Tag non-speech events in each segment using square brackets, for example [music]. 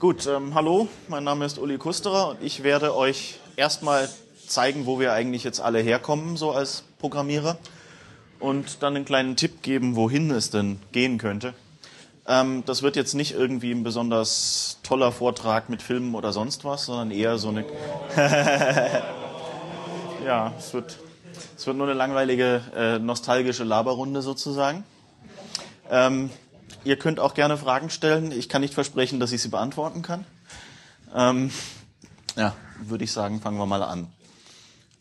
Gut, ähm, hallo, mein Name ist Uli Kusterer und ich werde euch erstmal zeigen, wo wir eigentlich jetzt alle herkommen, so als Programmierer, und dann einen kleinen Tipp geben, wohin es denn gehen könnte. Ähm, das wird jetzt nicht irgendwie ein besonders toller Vortrag mit Filmen oder sonst was, sondern eher so eine. [laughs] ja, es wird, es wird nur eine langweilige, äh, nostalgische Laberrunde sozusagen. Ähm, ihr könnt auch gerne Fragen stellen. Ich kann nicht versprechen, dass ich sie beantworten kann. Ähm, ja, würde ich sagen, fangen wir mal an.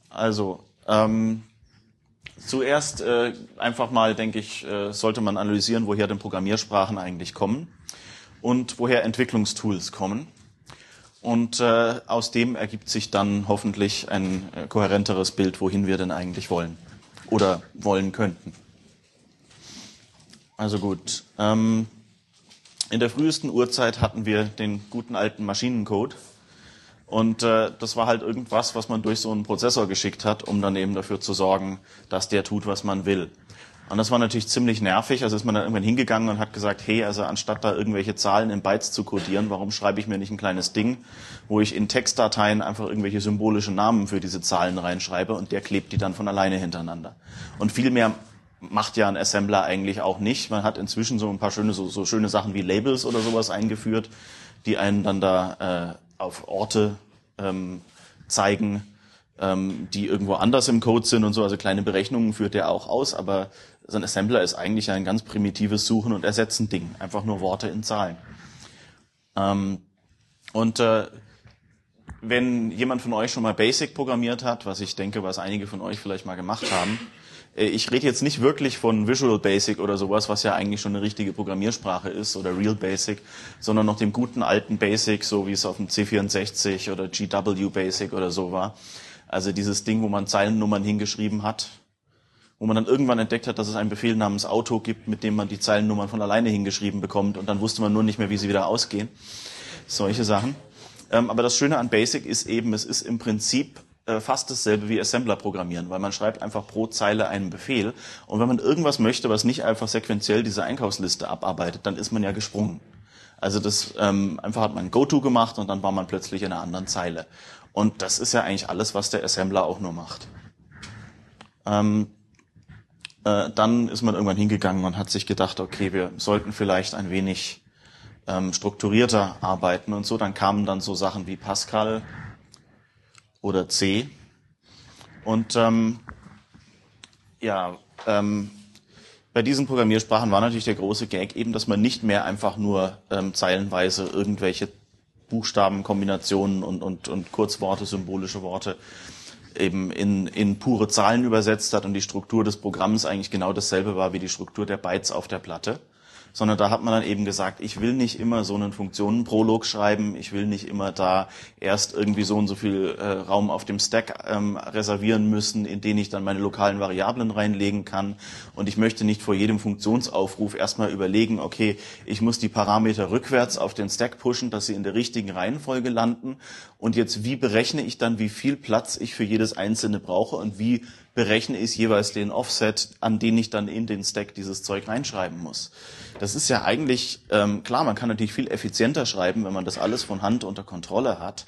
Also, ähm, zuerst äh, einfach mal, denke ich, äh, sollte man analysieren, woher denn Programmiersprachen eigentlich kommen und woher Entwicklungstools kommen. Und äh, aus dem ergibt sich dann hoffentlich ein äh, kohärenteres Bild, wohin wir denn eigentlich wollen oder wollen könnten. Also gut. Ähm, in der frühesten Urzeit hatten wir den guten alten Maschinencode. Und äh, das war halt irgendwas, was man durch so einen Prozessor geschickt hat, um dann eben dafür zu sorgen, dass der tut, was man will. Und das war natürlich ziemlich nervig. Also ist man dann irgendwann hingegangen und hat gesagt, hey, also anstatt da irgendwelche Zahlen in Bytes zu codieren, warum schreibe ich mir nicht ein kleines Ding, wo ich in Textdateien einfach irgendwelche symbolischen Namen für diese Zahlen reinschreibe und der klebt die dann von alleine hintereinander. Und viel mehr macht ja ein Assembler eigentlich auch nicht. Man hat inzwischen so ein paar schöne, so, so schöne Sachen wie Labels oder sowas eingeführt, die einen dann da äh, auf Orte ähm, zeigen, ähm, die irgendwo anders im Code sind und so. Also kleine Berechnungen führt der auch aus, aber so ein Assembler ist eigentlich ein ganz primitives Suchen und Ersetzen Ding. Einfach nur Worte in Zahlen. Ähm, und äh, wenn jemand von euch schon mal Basic programmiert hat, was ich denke, was einige von euch vielleicht mal gemacht haben, äh, ich rede jetzt nicht wirklich von Visual Basic oder sowas, was ja eigentlich schon eine richtige Programmiersprache ist oder Real Basic, sondern noch dem guten alten Basic, so wie es auf dem C64 oder GW Basic oder so war. Also dieses Ding, wo man Zeilennummern hingeschrieben hat, wo man dann irgendwann entdeckt hat, dass es einen Befehl namens Auto gibt, mit dem man die Zeilennummern von alleine hingeschrieben bekommt und dann wusste man nur nicht mehr, wie sie wieder ausgehen. Solche Sachen. Ähm, aber das Schöne an Basic ist eben, es ist im Prinzip äh, fast dasselbe wie Assembler programmieren, weil man schreibt einfach pro Zeile einen Befehl. Und wenn man irgendwas möchte, was nicht einfach sequenziell diese Einkaufsliste abarbeitet, dann ist man ja gesprungen. Also das ähm, einfach hat man Go-To gemacht und dann war man plötzlich in einer anderen Zeile. Und das ist ja eigentlich alles, was der Assembler auch nur macht. Ähm, äh, dann ist man irgendwann hingegangen und hat sich gedacht, okay, wir sollten vielleicht ein wenig ähm, strukturierter arbeiten und so. Dann kamen dann so Sachen wie Pascal, oder C. Und ähm, ja, ähm, bei diesen Programmiersprachen war natürlich der große Gag eben, dass man nicht mehr einfach nur ähm, zeilenweise irgendwelche Buchstabenkombinationen und, und, und Kurzworte, symbolische Worte eben in, in pure Zahlen übersetzt hat und die Struktur des Programms eigentlich genau dasselbe war wie die Struktur der Bytes auf der Platte sondern da hat man dann eben gesagt, ich will nicht immer so einen Funktionenprolog schreiben, ich will nicht immer da erst irgendwie so und so viel äh, Raum auf dem Stack ähm, reservieren müssen, in den ich dann meine lokalen Variablen reinlegen kann. Und ich möchte nicht vor jedem Funktionsaufruf erstmal überlegen, okay, ich muss die Parameter rückwärts auf den Stack pushen, dass sie in der richtigen Reihenfolge landen. Und jetzt wie berechne ich dann, wie viel Platz ich für jedes einzelne brauche und wie berechne ich jeweils den Offset, an den ich dann in den Stack dieses Zeug reinschreiben muss. Das ist ja eigentlich, ähm, klar, man kann natürlich viel effizienter schreiben, wenn man das alles von Hand unter Kontrolle hat.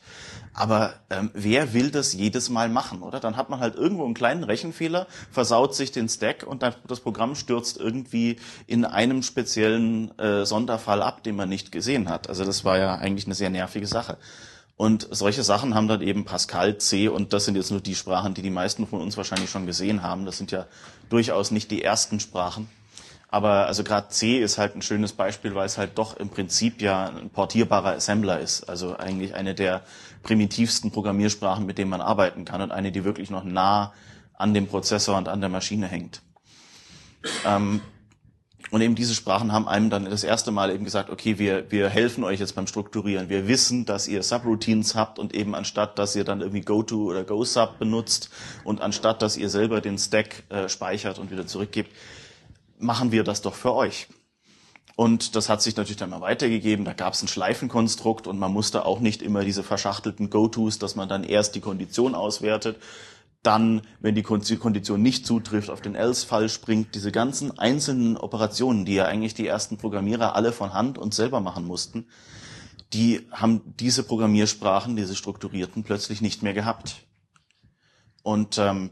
Aber ähm, wer will das jedes Mal machen, oder? Dann hat man halt irgendwo einen kleinen Rechenfehler, versaut sich den Stack und dann das Programm stürzt irgendwie in einem speziellen äh, Sonderfall ab, den man nicht gesehen hat. Also das war ja eigentlich eine sehr nervige Sache. Und solche Sachen haben dann eben Pascal, C und das sind jetzt nur die Sprachen, die die meisten von uns wahrscheinlich schon gesehen haben. Das sind ja durchaus nicht die ersten Sprachen. Aber also gerade C ist halt ein schönes Beispiel, weil es halt doch im Prinzip ja ein portierbarer Assembler ist. Also eigentlich eine der primitivsten Programmiersprachen, mit denen man arbeiten kann und eine, die wirklich noch nah an dem Prozessor und an der Maschine hängt. Ähm, und eben diese Sprachen haben einem dann das erste Mal eben gesagt, okay, wir, wir helfen euch jetzt beim Strukturieren. Wir wissen, dass ihr Subroutines habt und eben anstatt, dass ihr dann irgendwie GoTo oder GoSub benutzt und anstatt, dass ihr selber den Stack äh, speichert und wieder zurückgibt, machen wir das doch für euch. Und das hat sich natürlich dann mal weitergegeben. Da gab es ein Schleifenkonstrukt und man musste auch nicht immer diese verschachtelten Go-Tos, dass man dann erst die Kondition auswertet, dann, wenn die Kondition nicht zutrifft, auf den Else-Fall springt. Diese ganzen einzelnen Operationen, die ja eigentlich die ersten Programmierer alle von Hand und selber machen mussten, die haben diese Programmiersprachen, diese strukturierten, plötzlich nicht mehr gehabt. Und ähm,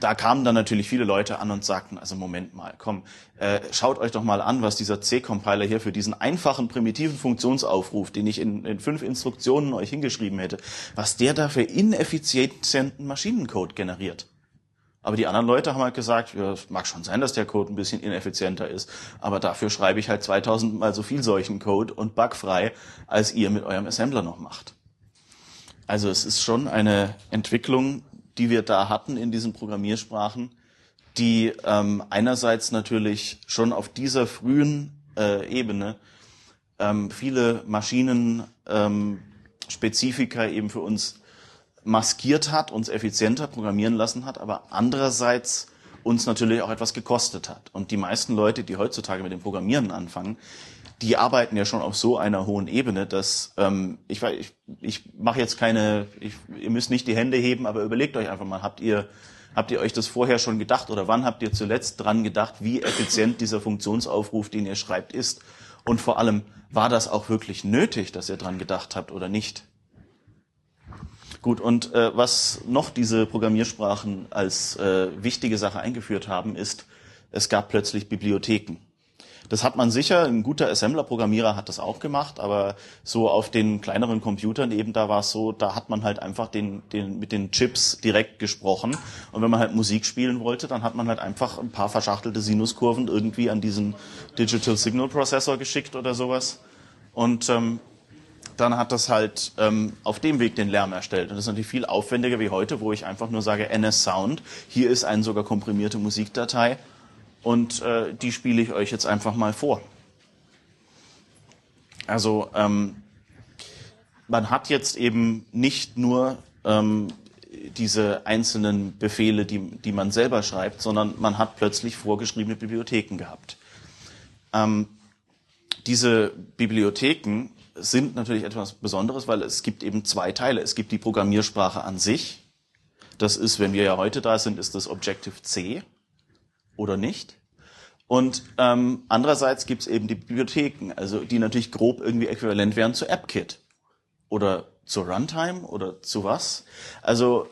da kamen dann natürlich viele Leute an und sagten, also Moment mal, komm, äh, schaut euch doch mal an, was dieser C-Compiler hier für diesen einfachen, primitiven Funktionsaufruf, den ich in, in fünf Instruktionen euch hingeschrieben hätte, was der da für ineffizienten Maschinencode generiert. Aber die anderen Leute haben halt gesagt, ja, es mag schon sein, dass der Code ein bisschen ineffizienter ist, aber dafür schreibe ich halt 2000 mal so viel solchen Code und bugfrei, als ihr mit eurem Assembler noch macht. Also es ist schon eine Entwicklung, die wir da hatten in diesen Programmiersprachen, die ähm, einerseits natürlich schon auf dieser frühen äh, Ebene ähm, viele Maschinenspezifika ähm, eben für uns maskiert hat, uns effizienter programmieren lassen hat, aber andererseits uns natürlich auch etwas gekostet hat. Und die meisten Leute, die heutzutage mit dem Programmieren anfangen, die arbeiten ja schon auf so einer hohen Ebene, dass ähm, ich, ich, ich mache jetzt keine, ich, ihr müsst nicht die Hände heben, aber überlegt euch einfach mal, habt ihr habt ihr euch das vorher schon gedacht oder wann habt ihr zuletzt dran gedacht, wie effizient dieser Funktionsaufruf, den ihr schreibt, ist? Und vor allem, war das auch wirklich nötig, dass ihr dran gedacht habt oder nicht? Gut, und äh, was noch diese Programmiersprachen als äh, wichtige Sache eingeführt haben, ist, es gab plötzlich Bibliotheken. Das hat man sicher, ein guter Assembler-Programmierer hat das auch gemacht, aber so auf den kleineren Computern eben, da war es so, da hat man halt einfach den, den, mit den Chips direkt gesprochen. Und wenn man halt Musik spielen wollte, dann hat man halt einfach ein paar verschachtelte Sinuskurven irgendwie an diesen Digital Signal Processor geschickt oder sowas. Und ähm, dann hat das halt ähm, auf dem Weg den Lärm erstellt. Und das ist natürlich viel aufwendiger wie heute, wo ich einfach nur sage NS Sound. Hier ist eine sogar komprimierte Musikdatei und äh, die spiele ich euch jetzt einfach mal vor. Also ähm, man hat jetzt eben nicht nur ähm, diese einzelnen Befehle, die, die man selber schreibt, sondern man hat plötzlich vorgeschriebene Bibliotheken gehabt. Ähm, diese Bibliotheken sind natürlich etwas Besonderes, weil es gibt eben zwei Teile. Es gibt die Programmiersprache an sich. Das ist, wenn wir ja heute da sind, ist das Objective C oder nicht. Und ähm, andererseits gibt es eben die Bibliotheken, also die natürlich grob irgendwie äquivalent wären zu AppKit oder zu Runtime oder zu was. Also,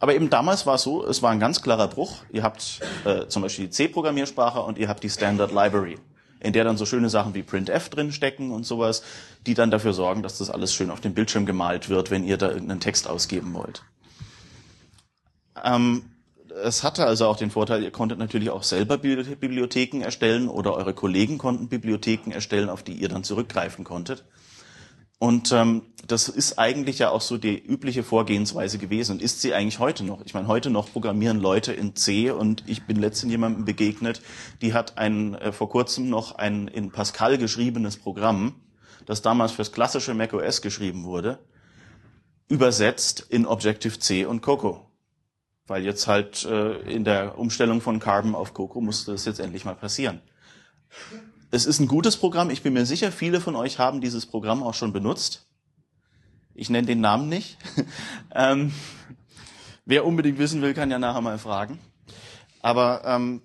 aber eben damals war es so, es war ein ganz klarer Bruch. Ihr habt äh, zum Beispiel die C-Programmiersprache und ihr habt die Standard Library, in der dann so schöne Sachen wie printf drin stecken und sowas, die dann dafür sorgen, dass das alles schön auf dem Bildschirm gemalt wird, wenn ihr da irgendeinen Text ausgeben wollt. Ähm, es hatte also auch den Vorteil, ihr konntet natürlich auch selber Bibliotheken erstellen oder eure Kollegen konnten Bibliotheken erstellen, auf die ihr dann zurückgreifen konntet. Und ähm, das ist eigentlich ja auch so die übliche Vorgehensweise gewesen und ist sie eigentlich heute noch. Ich meine, heute noch programmieren Leute in C und ich bin letztens jemandem begegnet, die hat ein äh, vor kurzem noch ein in Pascal geschriebenes Programm, das damals fürs klassische macOS geschrieben wurde, übersetzt in Objective-C und Coco. Weil jetzt halt äh, in der Umstellung von Carbon auf Coco musste das jetzt endlich mal passieren. Es ist ein gutes Programm. Ich bin mir sicher, viele von euch haben dieses Programm auch schon benutzt. Ich nenne den Namen nicht. [laughs] ähm, wer unbedingt wissen will, kann ja nachher mal fragen. Aber ähm,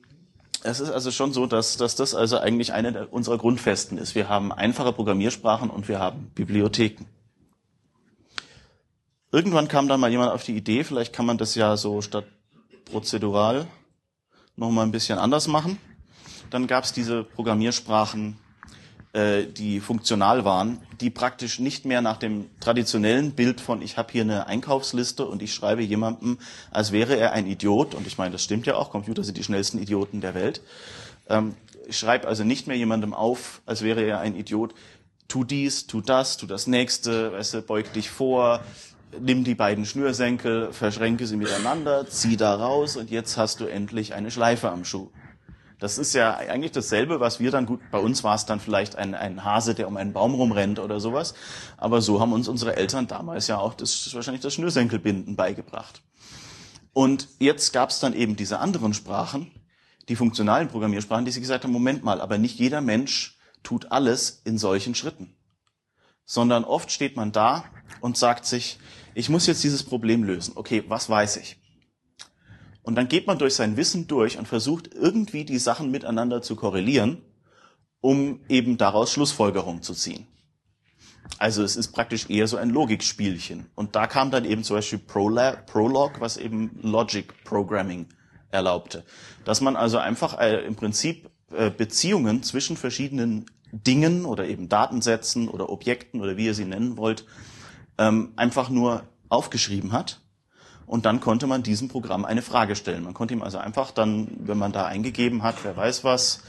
es ist also schon so, dass, dass das also eigentlich eine unserer Grundfesten ist. Wir haben einfache Programmiersprachen und wir haben Bibliotheken. Irgendwann kam dann mal jemand auf die Idee, vielleicht kann man das ja so statt prozedural noch mal ein bisschen anders machen. Dann gab es diese Programmiersprachen, äh, die funktional waren, die praktisch nicht mehr nach dem traditionellen Bild von ich habe hier eine Einkaufsliste und ich schreibe jemandem, als wäre er ein Idiot, und ich meine, das stimmt ja auch, Computer sind die schnellsten Idioten der Welt. Ähm, ich schreibe also nicht mehr jemandem auf, als wäre er ein Idiot, tu dies, tu das, tu das nächste, weißt du, beug dich vor, nimm die beiden Schnürsenkel, verschränke sie miteinander, zieh da raus und jetzt hast du endlich eine Schleife am Schuh. Das ist ja eigentlich dasselbe, was wir dann gut, bei uns war es dann vielleicht ein, ein Hase, der um einen Baum rumrennt oder sowas. Aber so haben uns unsere Eltern damals ja auch das, wahrscheinlich das Schnürsenkelbinden beigebracht. Und jetzt gab es dann eben diese anderen Sprachen, die funktionalen Programmiersprachen, die sie gesagt haben, Moment mal, aber nicht jeder Mensch tut alles in solchen Schritten. Sondern oft steht man da und sagt sich, ich muss jetzt dieses Problem lösen. Okay, was weiß ich? Und dann geht man durch sein Wissen durch und versucht irgendwie die Sachen miteinander zu korrelieren, um eben daraus Schlussfolgerungen zu ziehen. Also es ist praktisch eher so ein Logikspielchen. Und da kam dann eben zum Beispiel Prolog, was eben Logic Programming erlaubte. Dass man also einfach äh, im Prinzip äh, Beziehungen zwischen verschiedenen Dingen oder eben Datensätzen oder Objekten oder wie ihr sie nennen wollt, ähm, einfach nur aufgeschrieben hat. Und dann konnte man diesem Programm eine Frage stellen. Man konnte ihm also einfach dann, wenn man da eingegeben hat, wer weiß was,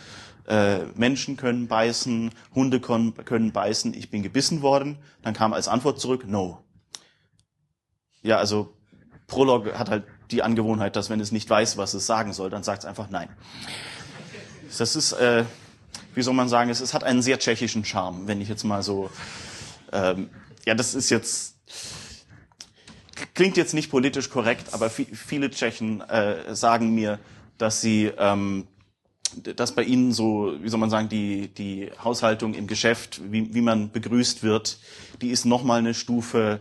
äh, Menschen können beißen, Hunde können, können beißen, ich bin gebissen worden, dann kam als Antwort zurück, no. Ja, also Prolog hat halt die Angewohnheit, dass wenn es nicht weiß, was es sagen soll, dann sagt es einfach nein. Das ist, äh, wie soll man sagen, es, es hat einen sehr tschechischen Charme, wenn ich jetzt mal so, ähm, ja, das ist jetzt, klingt jetzt nicht politisch korrekt, aber viele Tschechen äh, sagen mir, dass sie, ähm, dass bei ihnen so, wie soll man sagen, die, die Haushaltung im Geschäft, wie, wie man begrüßt wird, die ist nochmal eine Stufe,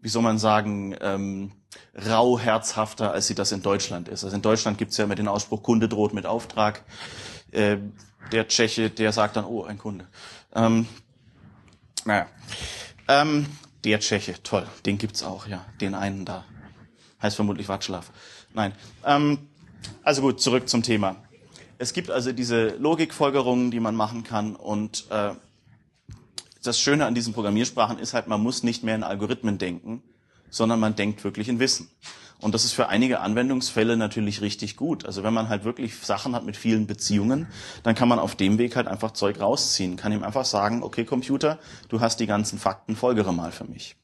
wie soll man sagen, ähm, rau als sie das in Deutschland ist. Also in Deutschland gibt's ja immer den Ausspruch, Kunde droht mit Auftrag. Äh, der Tscheche, der sagt dann, oh, ein Kunde. Ähm, naja. Ähm, der Tscheche, toll, den gibt's auch, ja, den einen da. Heißt vermutlich Watschlaw. Nein. Ähm, also gut, zurück zum Thema. Es gibt also diese Logikfolgerungen, die man machen kann und äh, das Schöne an diesen Programmiersprachen ist halt, man muss nicht mehr in Algorithmen denken, sondern man denkt wirklich in Wissen. Und das ist für einige Anwendungsfälle natürlich richtig gut. Also wenn man halt wirklich Sachen hat mit vielen Beziehungen, dann kann man auf dem Weg halt einfach Zeug rausziehen, kann ihm einfach sagen, okay Computer, du hast die ganzen Fakten, folgere mal für mich.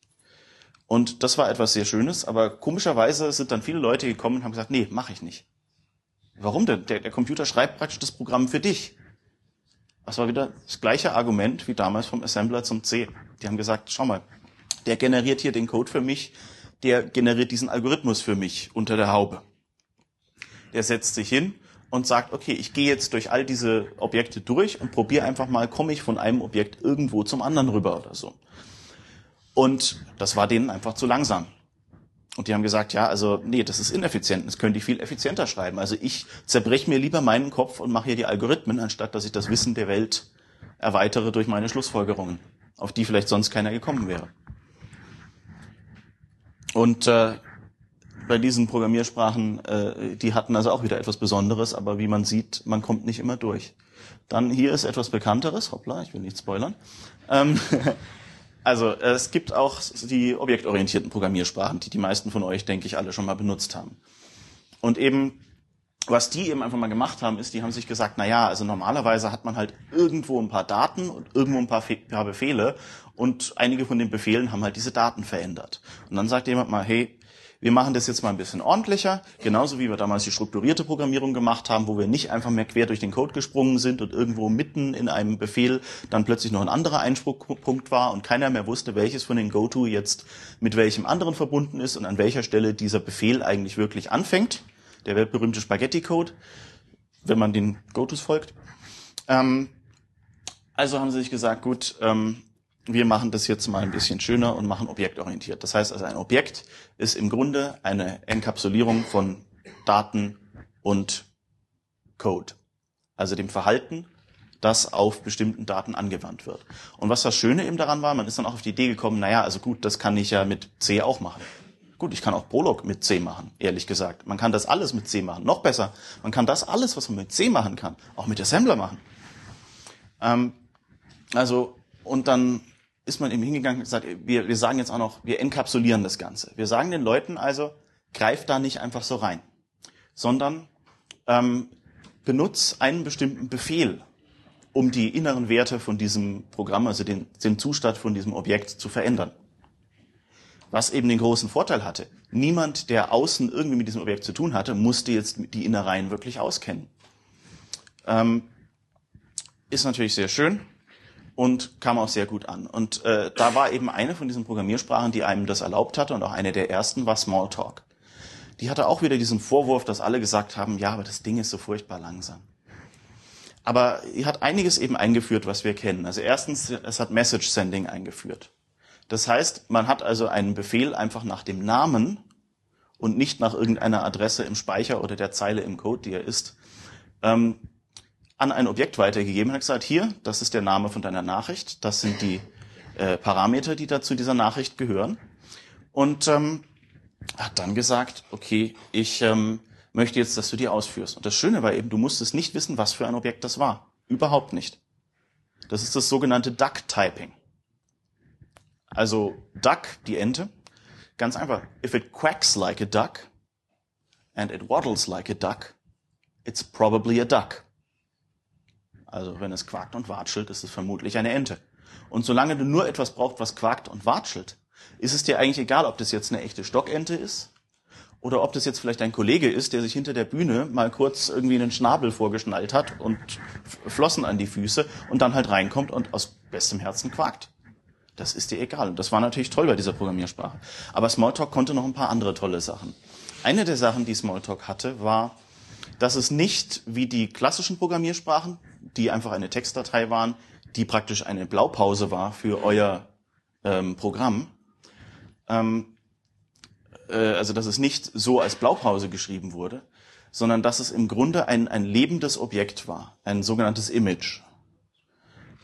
Und das war etwas sehr Schönes, aber komischerweise sind dann viele Leute gekommen und haben gesagt, nee, mache ich nicht. Warum denn? Der, der Computer schreibt praktisch das Programm für dich. Das war wieder das gleiche Argument wie damals vom Assembler zum C. Die haben gesagt, schau mal, der generiert hier den Code für mich, der generiert diesen Algorithmus für mich unter der Haube. Der setzt sich hin und sagt, okay, ich gehe jetzt durch all diese Objekte durch und probiere einfach mal, komme ich von einem Objekt irgendwo zum anderen rüber oder so. Und das war denen einfach zu langsam. Und die haben gesagt, ja, also nee, das ist ineffizient, das könnte ich viel effizienter schreiben. Also ich zerbreche mir lieber meinen Kopf und mache hier die Algorithmen, anstatt dass ich das Wissen der Welt erweitere durch meine Schlussfolgerungen, auf die vielleicht sonst keiner gekommen wäre. Und äh, bei diesen Programmiersprachen, äh, die hatten also auch wieder etwas Besonderes, aber wie man sieht, man kommt nicht immer durch. Dann hier ist etwas Bekannteres, hoppla, ich will nicht spoilern. Ähm, [laughs] also es gibt auch die objektorientierten Programmiersprachen, die die meisten von euch, denke ich, alle schon mal benutzt haben. Und eben, was die eben einfach mal gemacht haben, ist, die haben sich gesagt, na ja, also normalerweise hat man halt irgendwo ein paar Daten und irgendwo ein paar, paar Befehle und einige von den Befehlen haben halt diese Daten verändert. Und dann sagt jemand mal, hey, wir machen das jetzt mal ein bisschen ordentlicher, genauso wie wir damals die strukturierte Programmierung gemacht haben, wo wir nicht einfach mehr quer durch den Code gesprungen sind und irgendwo mitten in einem Befehl dann plötzlich noch ein anderer Einspruchpunkt war und keiner mehr wusste, welches von den GoTo jetzt mit welchem anderen verbunden ist und an welcher Stelle dieser Befehl eigentlich wirklich anfängt. Der weltberühmte Spaghetti-Code, wenn man den GoTos folgt. Ähm, also haben sie sich gesagt, gut, ähm, wir machen das jetzt mal ein bisschen schöner und machen objektorientiert. Das heißt also, ein Objekt ist im Grunde eine Enkapsulierung von Daten und Code. Also dem Verhalten, das auf bestimmten Daten angewandt wird. Und was das Schöne eben daran war, man ist dann auch auf die Idee gekommen, naja, also gut, das kann ich ja mit C auch machen. Gut, ich kann auch Prolog mit C machen, ehrlich gesagt. Man kann das alles mit C machen. Noch besser, man kann das alles, was man mit C machen kann, auch mit Assembler machen. Ähm, also, und dann ist man eben hingegangen und gesagt, wir, wir sagen jetzt auch noch, wir enkapsulieren das Ganze. Wir sagen den Leuten also, greif da nicht einfach so rein, sondern ähm, benutz einen bestimmten Befehl, um die inneren Werte von diesem Programm, also den, den Zustand von diesem Objekt zu verändern. Was eben den großen Vorteil hatte, niemand, der außen irgendwie mit diesem Objekt zu tun hatte, musste jetzt die Innereien wirklich auskennen. Ähm, ist natürlich sehr schön, und kam auch sehr gut an. Und äh, da war eben eine von diesen Programmiersprachen, die einem das erlaubt hatte und auch eine der ersten war Smalltalk. Die hatte auch wieder diesen Vorwurf, dass alle gesagt haben, ja, aber das Ding ist so furchtbar langsam. Aber die hat einiges eben eingeführt, was wir kennen. Also erstens, es hat Message Sending eingeführt. Das heißt, man hat also einen Befehl einfach nach dem Namen und nicht nach irgendeiner Adresse im Speicher oder der Zeile im Code, die er ist, ähm, an ein Objekt weitergegeben und hat gesagt, hier, das ist der Name von deiner Nachricht, das sind die äh, Parameter, die da zu dieser Nachricht gehören. Und ähm, hat dann gesagt, okay, ich ähm, möchte jetzt, dass du die ausführst. Und das Schöne war eben, du musstest nicht wissen, was für ein Objekt das war. Überhaupt nicht. Das ist das sogenannte Duck-Typing. Also Duck, die Ente, ganz einfach. If it quacks like a duck and it waddles like a duck, it's probably a duck. Also wenn es quakt und watschelt, ist es vermutlich eine Ente. Und solange du nur etwas brauchst, was quakt und watschelt, ist es dir eigentlich egal, ob das jetzt eine echte Stockente ist oder ob das jetzt vielleicht ein Kollege ist, der sich hinter der Bühne mal kurz irgendwie einen Schnabel vorgeschnallt hat und Flossen an die Füße und dann halt reinkommt und aus bestem Herzen quakt. Das ist dir egal. Und das war natürlich toll bei dieser Programmiersprache. Aber Smalltalk konnte noch ein paar andere tolle Sachen. Eine der Sachen, die Smalltalk hatte, war, dass es nicht wie die klassischen Programmiersprachen, die einfach eine Textdatei waren, die praktisch eine Blaupause war für euer ähm, Programm, ähm, äh, also dass es nicht so als Blaupause geschrieben wurde, sondern dass es im Grunde ein, ein lebendes Objekt war, ein sogenanntes Image.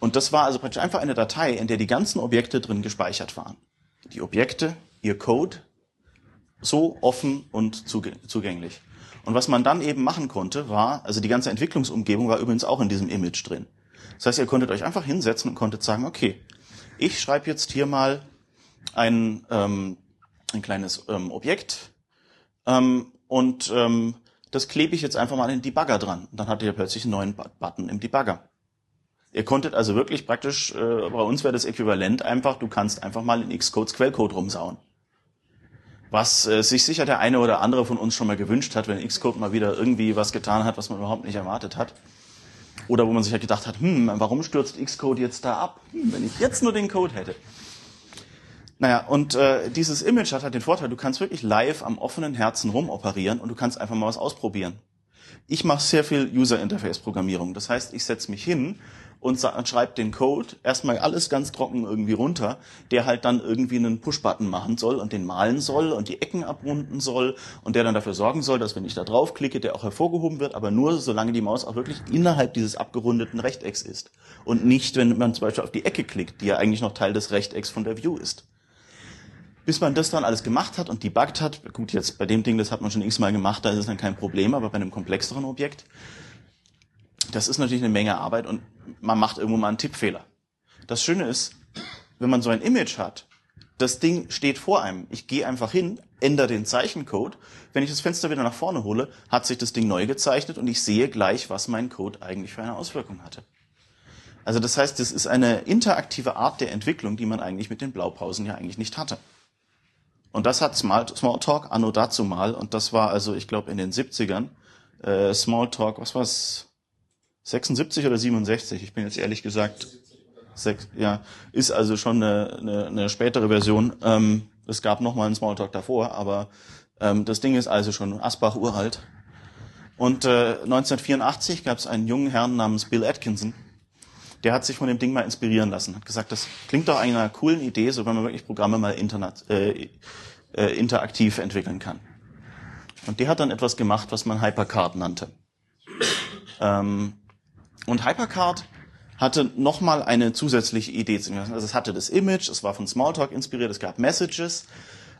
Und das war also praktisch einfach eine Datei, in der die ganzen Objekte drin gespeichert waren. Die Objekte, ihr Code, so offen und zugänglich. Und was man dann eben machen konnte, war, also die ganze Entwicklungsumgebung war übrigens auch in diesem Image drin. Das heißt, ihr konntet euch einfach hinsetzen und konntet sagen, okay, ich schreibe jetzt hier mal ein, ähm, ein kleines ähm, Objekt ähm, und ähm, das klebe ich jetzt einfach mal in den Debugger dran. Und dann hattet ihr plötzlich einen neuen Button im Debugger. Ihr konntet also wirklich praktisch, äh, bei uns wäre das Äquivalent einfach, du kannst einfach mal in Xcodes Quellcode rumsauen. Was äh, sich sicher der eine oder andere von uns schon mal gewünscht hat, wenn Xcode mal wieder irgendwie was getan hat, was man überhaupt nicht erwartet hat. Oder wo man sich halt gedacht hat, hm, warum stürzt Xcode jetzt da ab? Hm, wenn ich jetzt nur den Code hätte. Naja, und äh, dieses Image hat halt den Vorteil, du kannst wirklich live am offenen Herzen rumoperieren und du kannst einfach mal was ausprobieren. Ich mache sehr viel User-Interface-Programmierung. Das heißt, ich setze mich hin und schreibt den Code erstmal alles ganz trocken irgendwie runter, der halt dann irgendwie einen Push-Button machen soll und den malen soll und die Ecken abrunden soll und der dann dafür sorgen soll, dass wenn ich da draufklicke, der auch hervorgehoben wird, aber nur solange die Maus auch wirklich innerhalb dieses abgerundeten Rechtecks ist und nicht, wenn man zum Beispiel auf die Ecke klickt, die ja eigentlich noch Teil des Rechtecks von der View ist. Bis man das dann alles gemacht hat und debuggt hat, gut, jetzt bei dem Ding, das hat man schon x-mal gemacht, da ist es dann kein Problem, aber bei einem komplexeren Objekt, das ist natürlich eine Menge Arbeit und man macht irgendwo mal einen Tippfehler. Das Schöne ist, wenn man so ein Image hat, das Ding steht vor einem. Ich gehe einfach hin, ändere den Zeichencode. Wenn ich das Fenster wieder nach vorne hole, hat sich das Ding neu gezeichnet und ich sehe gleich, was mein Code eigentlich für eine Auswirkung hatte. Also das heißt, das ist eine interaktive Art der Entwicklung, die man eigentlich mit den Blaupausen ja eigentlich nicht hatte. Und das hat Smalltalk anno dazu mal, und das war also, ich glaube, in den 70ern, äh, Smalltalk, was war's, 76 oder 67, ich bin jetzt ehrlich gesagt, sechs, ja, ist also schon eine, eine, eine spätere Version. Ähm, es gab noch mal einen Smalltalk davor, aber ähm, das Ding ist also schon Asbach uralt. Und äh, 1984 gab es einen jungen Herrn namens Bill Atkinson, der hat sich von dem Ding mal inspirieren lassen, hat gesagt, das klingt doch einer coolen Idee, so wenn man wirklich Programme mal internet, äh, äh, interaktiv entwickeln kann. Und der hat dann etwas gemacht, was man Hypercard nannte. Ähm, und Hypercard hatte nochmal eine zusätzliche Idee Also es hatte das Image, es war von Smalltalk inspiriert, es gab Messages,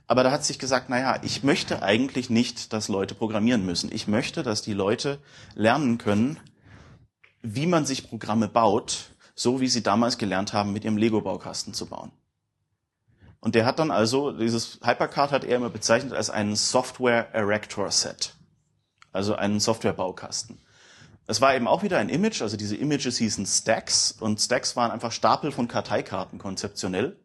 aber da hat sich gesagt, naja, ich möchte eigentlich nicht, dass Leute programmieren müssen. Ich möchte, dass die Leute lernen können, wie man sich Programme baut, so wie sie damals gelernt haben, mit ihrem Lego-Baukasten zu bauen. Und der hat dann also, dieses Hypercard hat er immer bezeichnet als einen Software Erector Set. Also einen Software-Baukasten. Es war eben auch wieder ein Image, also diese Images hießen Stacks und Stacks waren einfach Stapel von Karteikarten konzeptionell.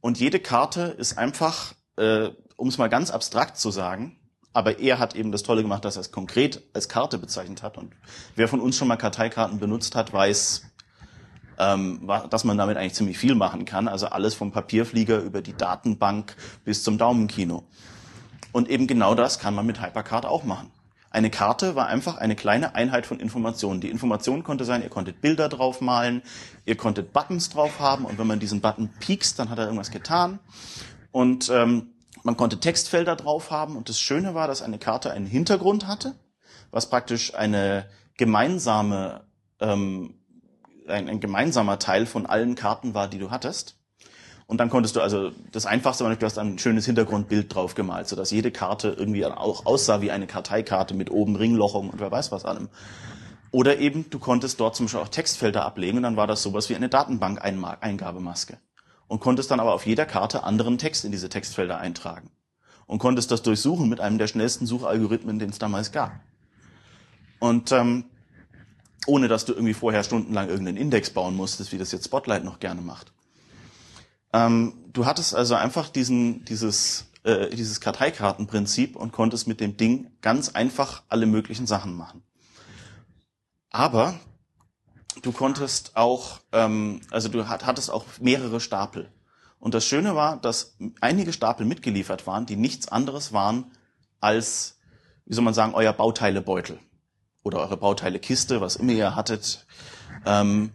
Und jede Karte ist einfach, äh, um es mal ganz abstrakt zu sagen, aber er hat eben das Tolle gemacht, dass er es konkret als Karte bezeichnet hat. Und wer von uns schon mal Karteikarten benutzt hat, weiß, ähm, dass man damit eigentlich ziemlich viel machen kann. Also alles vom Papierflieger über die Datenbank bis zum Daumenkino. Und eben genau das kann man mit Hypercard auch machen. Eine Karte war einfach eine kleine Einheit von Informationen. Die Information konnte sein, ihr konntet Bilder draufmalen, ihr konntet Buttons drauf haben und wenn man diesen Button piekst, dann hat er irgendwas getan. Und ähm, man konnte Textfelder drauf haben und das Schöne war, dass eine Karte einen Hintergrund hatte, was praktisch eine gemeinsame, ähm, ein, ein gemeinsamer Teil von allen Karten war, die du hattest. Und dann konntest du also, das Einfachste war, du hast ein schönes Hintergrundbild drauf gemalt, sodass jede Karte irgendwie auch aussah wie eine Karteikarte mit oben Ringlochung und wer weiß was allem. Oder eben, du konntest dort zum Beispiel auch Textfelder ablegen und dann war das sowas wie eine Datenbank-Eingabemaske. Und konntest dann aber auf jeder Karte anderen Text in diese Textfelder eintragen. Und konntest das durchsuchen mit einem der schnellsten Suchalgorithmen, den es damals gab. Und ähm, ohne dass du irgendwie vorher stundenlang irgendeinen Index bauen musstest, wie das jetzt Spotlight noch gerne macht. Ähm, du hattest also einfach diesen, dieses, äh, dieses Karteikartenprinzip und konntest mit dem Ding ganz einfach alle möglichen Sachen machen. Aber du konntest auch, ähm, also du hattest auch mehrere Stapel. Und das Schöne war, dass einige Stapel mitgeliefert waren, die nichts anderes waren als, wie soll man sagen, euer Bauteilebeutel oder eure Bauteilekiste, was immer ihr hattet, ähm,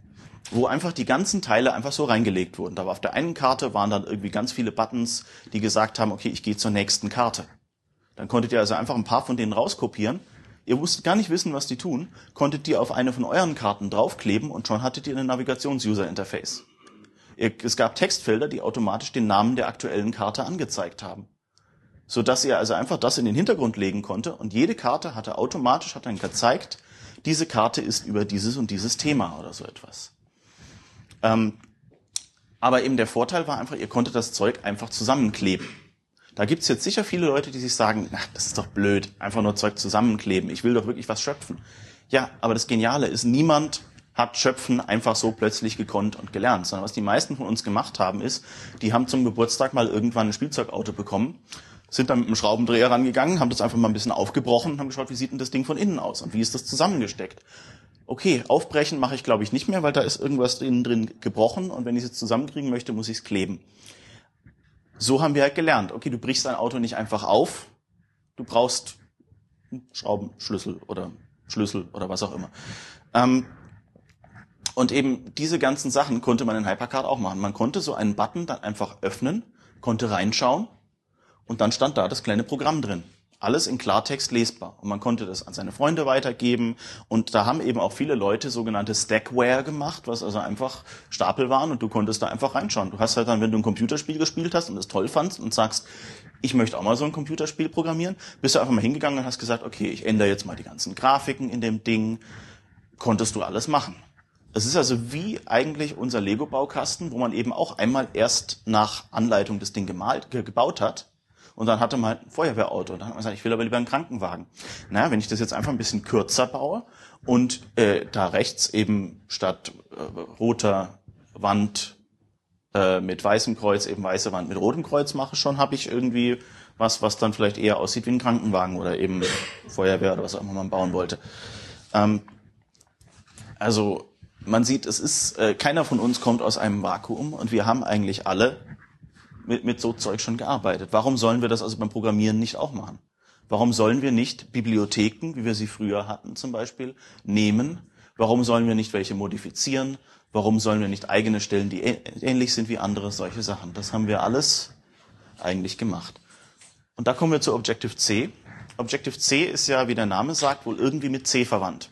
wo einfach die ganzen Teile einfach so reingelegt wurden. Da war auf der einen Karte waren dann irgendwie ganz viele Buttons, die gesagt haben, okay, ich gehe zur nächsten Karte. Dann konntet ihr also einfach ein paar von denen rauskopieren Ihr wusstet gar nicht wissen, was die tun, konntet die auf eine von euren Karten draufkleben und schon hattet ihr ein Navigations-User-Interface. Es gab Textfelder, die automatisch den Namen der aktuellen Karte angezeigt haben. Sodass ihr also einfach das in den Hintergrund legen konnte und jede Karte hatte automatisch hat dann gezeigt, diese Karte ist über dieses und dieses Thema oder so etwas. Ähm, aber eben der Vorteil war einfach, ihr konntet das Zeug einfach zusammenkleben. Da gibt's jetzt sicher viele Leute, die sich sagen, na, das ist doch blöd, einfach nur Zeug zusammenkleben. Ich will doch wirklich was schöpfen. Ja, aber das Geniale ist, niemand hat Schöpfen einfach so plötzlich gekonnt und gelernt, sondern was die meisten von uns gemacht haben, ist, die haben zum Geburtstag mal irgendwann ein Spielzeugauto bekommen, sind dann mit einem Schraubendreher rangegangen, haben das einfach mal ein bisschen aufgebrochen und haben geschaut, wie sieht denn das Ding von innen aus und wie ist das zusammengesteckt. Okay, aufbrechen mache ich glaube ich nicht mehr, weil da ist irgendwas innen drin gebrochen und wenn ich es jetzt zusammenkriegen möchte, muss ich es kleben so haben wir halt gelernt. Okay, du brichst dein Auto nicht einfach auf. Du brauchst Schraubenschlüssel oder Schlüssel oder was auch immer. Ähm, und eben diese ganzen Sachen konnte man in Hypercard auch machen. Man konnte so einen Button dann einfach öffnen, konnte reinschauen und dann stand da das kleine Programm drin alles in Klartext lesbar. Und man konnte das an seine Freunde weitergeben. Und da haben eben auch viele Leute sogenannte Stackware gemacht, was also einfach Stapel waren und du konntest da einfach reinschauen. Du hast halt dann, wenn du ein Computerspiel gespielt hast und es toll fandst und sagst, ich möchte auch mal so ein Computerspiel programmieren, bist du einfach mal hingegangen und hast gesagt, okay, ich ändere jetzt mal die ganzen Grafiken in dem Ding. Konntest du alles machen. Es ist also wie eigentlich unser Lego-Baukasten, wo man eben auch einmal erst nach Anleitung das Ding gemalt, gebaut hat und dann hatte man halt ein Feuerwehrauto. Und dann hat man gesagt, ich will aber lieber einen Krankenwagen. Naja, wenn ich das jetzt einfach ein bisschen kürzer baue und äh, da rechts eben statt äh, roter Wand äh, mit weißem Kreuz eben weiße Wand mit rotem Kreuz mache, schon habe ich irgendwie was, was dann vielleicht eher aussieht wie ein Krankenwagen oder eben Feuerwehr oder was auch immer man bauen wollte. Ähm, also man sieht, es ist äh, keiner von uns kommt aus einem Vakuum und wir haben eigentlich alle mit, mit so Zeug schon gearbeitet. Warum sollen wir das also beim Programmieren nicht auch machen? Warum sollen wir nicht Bibliotheken, wie wir sie früher hatten zum Beispiel, nehmen? Warum sollen wir nicht welche modifizieren? Warum sollen wir nicht eigene stellen, die ähnlich sind wie andere? Solche Sachen. Das haben wir alles eigentlich gemacht. Und da kommen wir zu Objective C. Objective C ist ja, wie der Name sagt, wohl irgendwie mit C verwandt.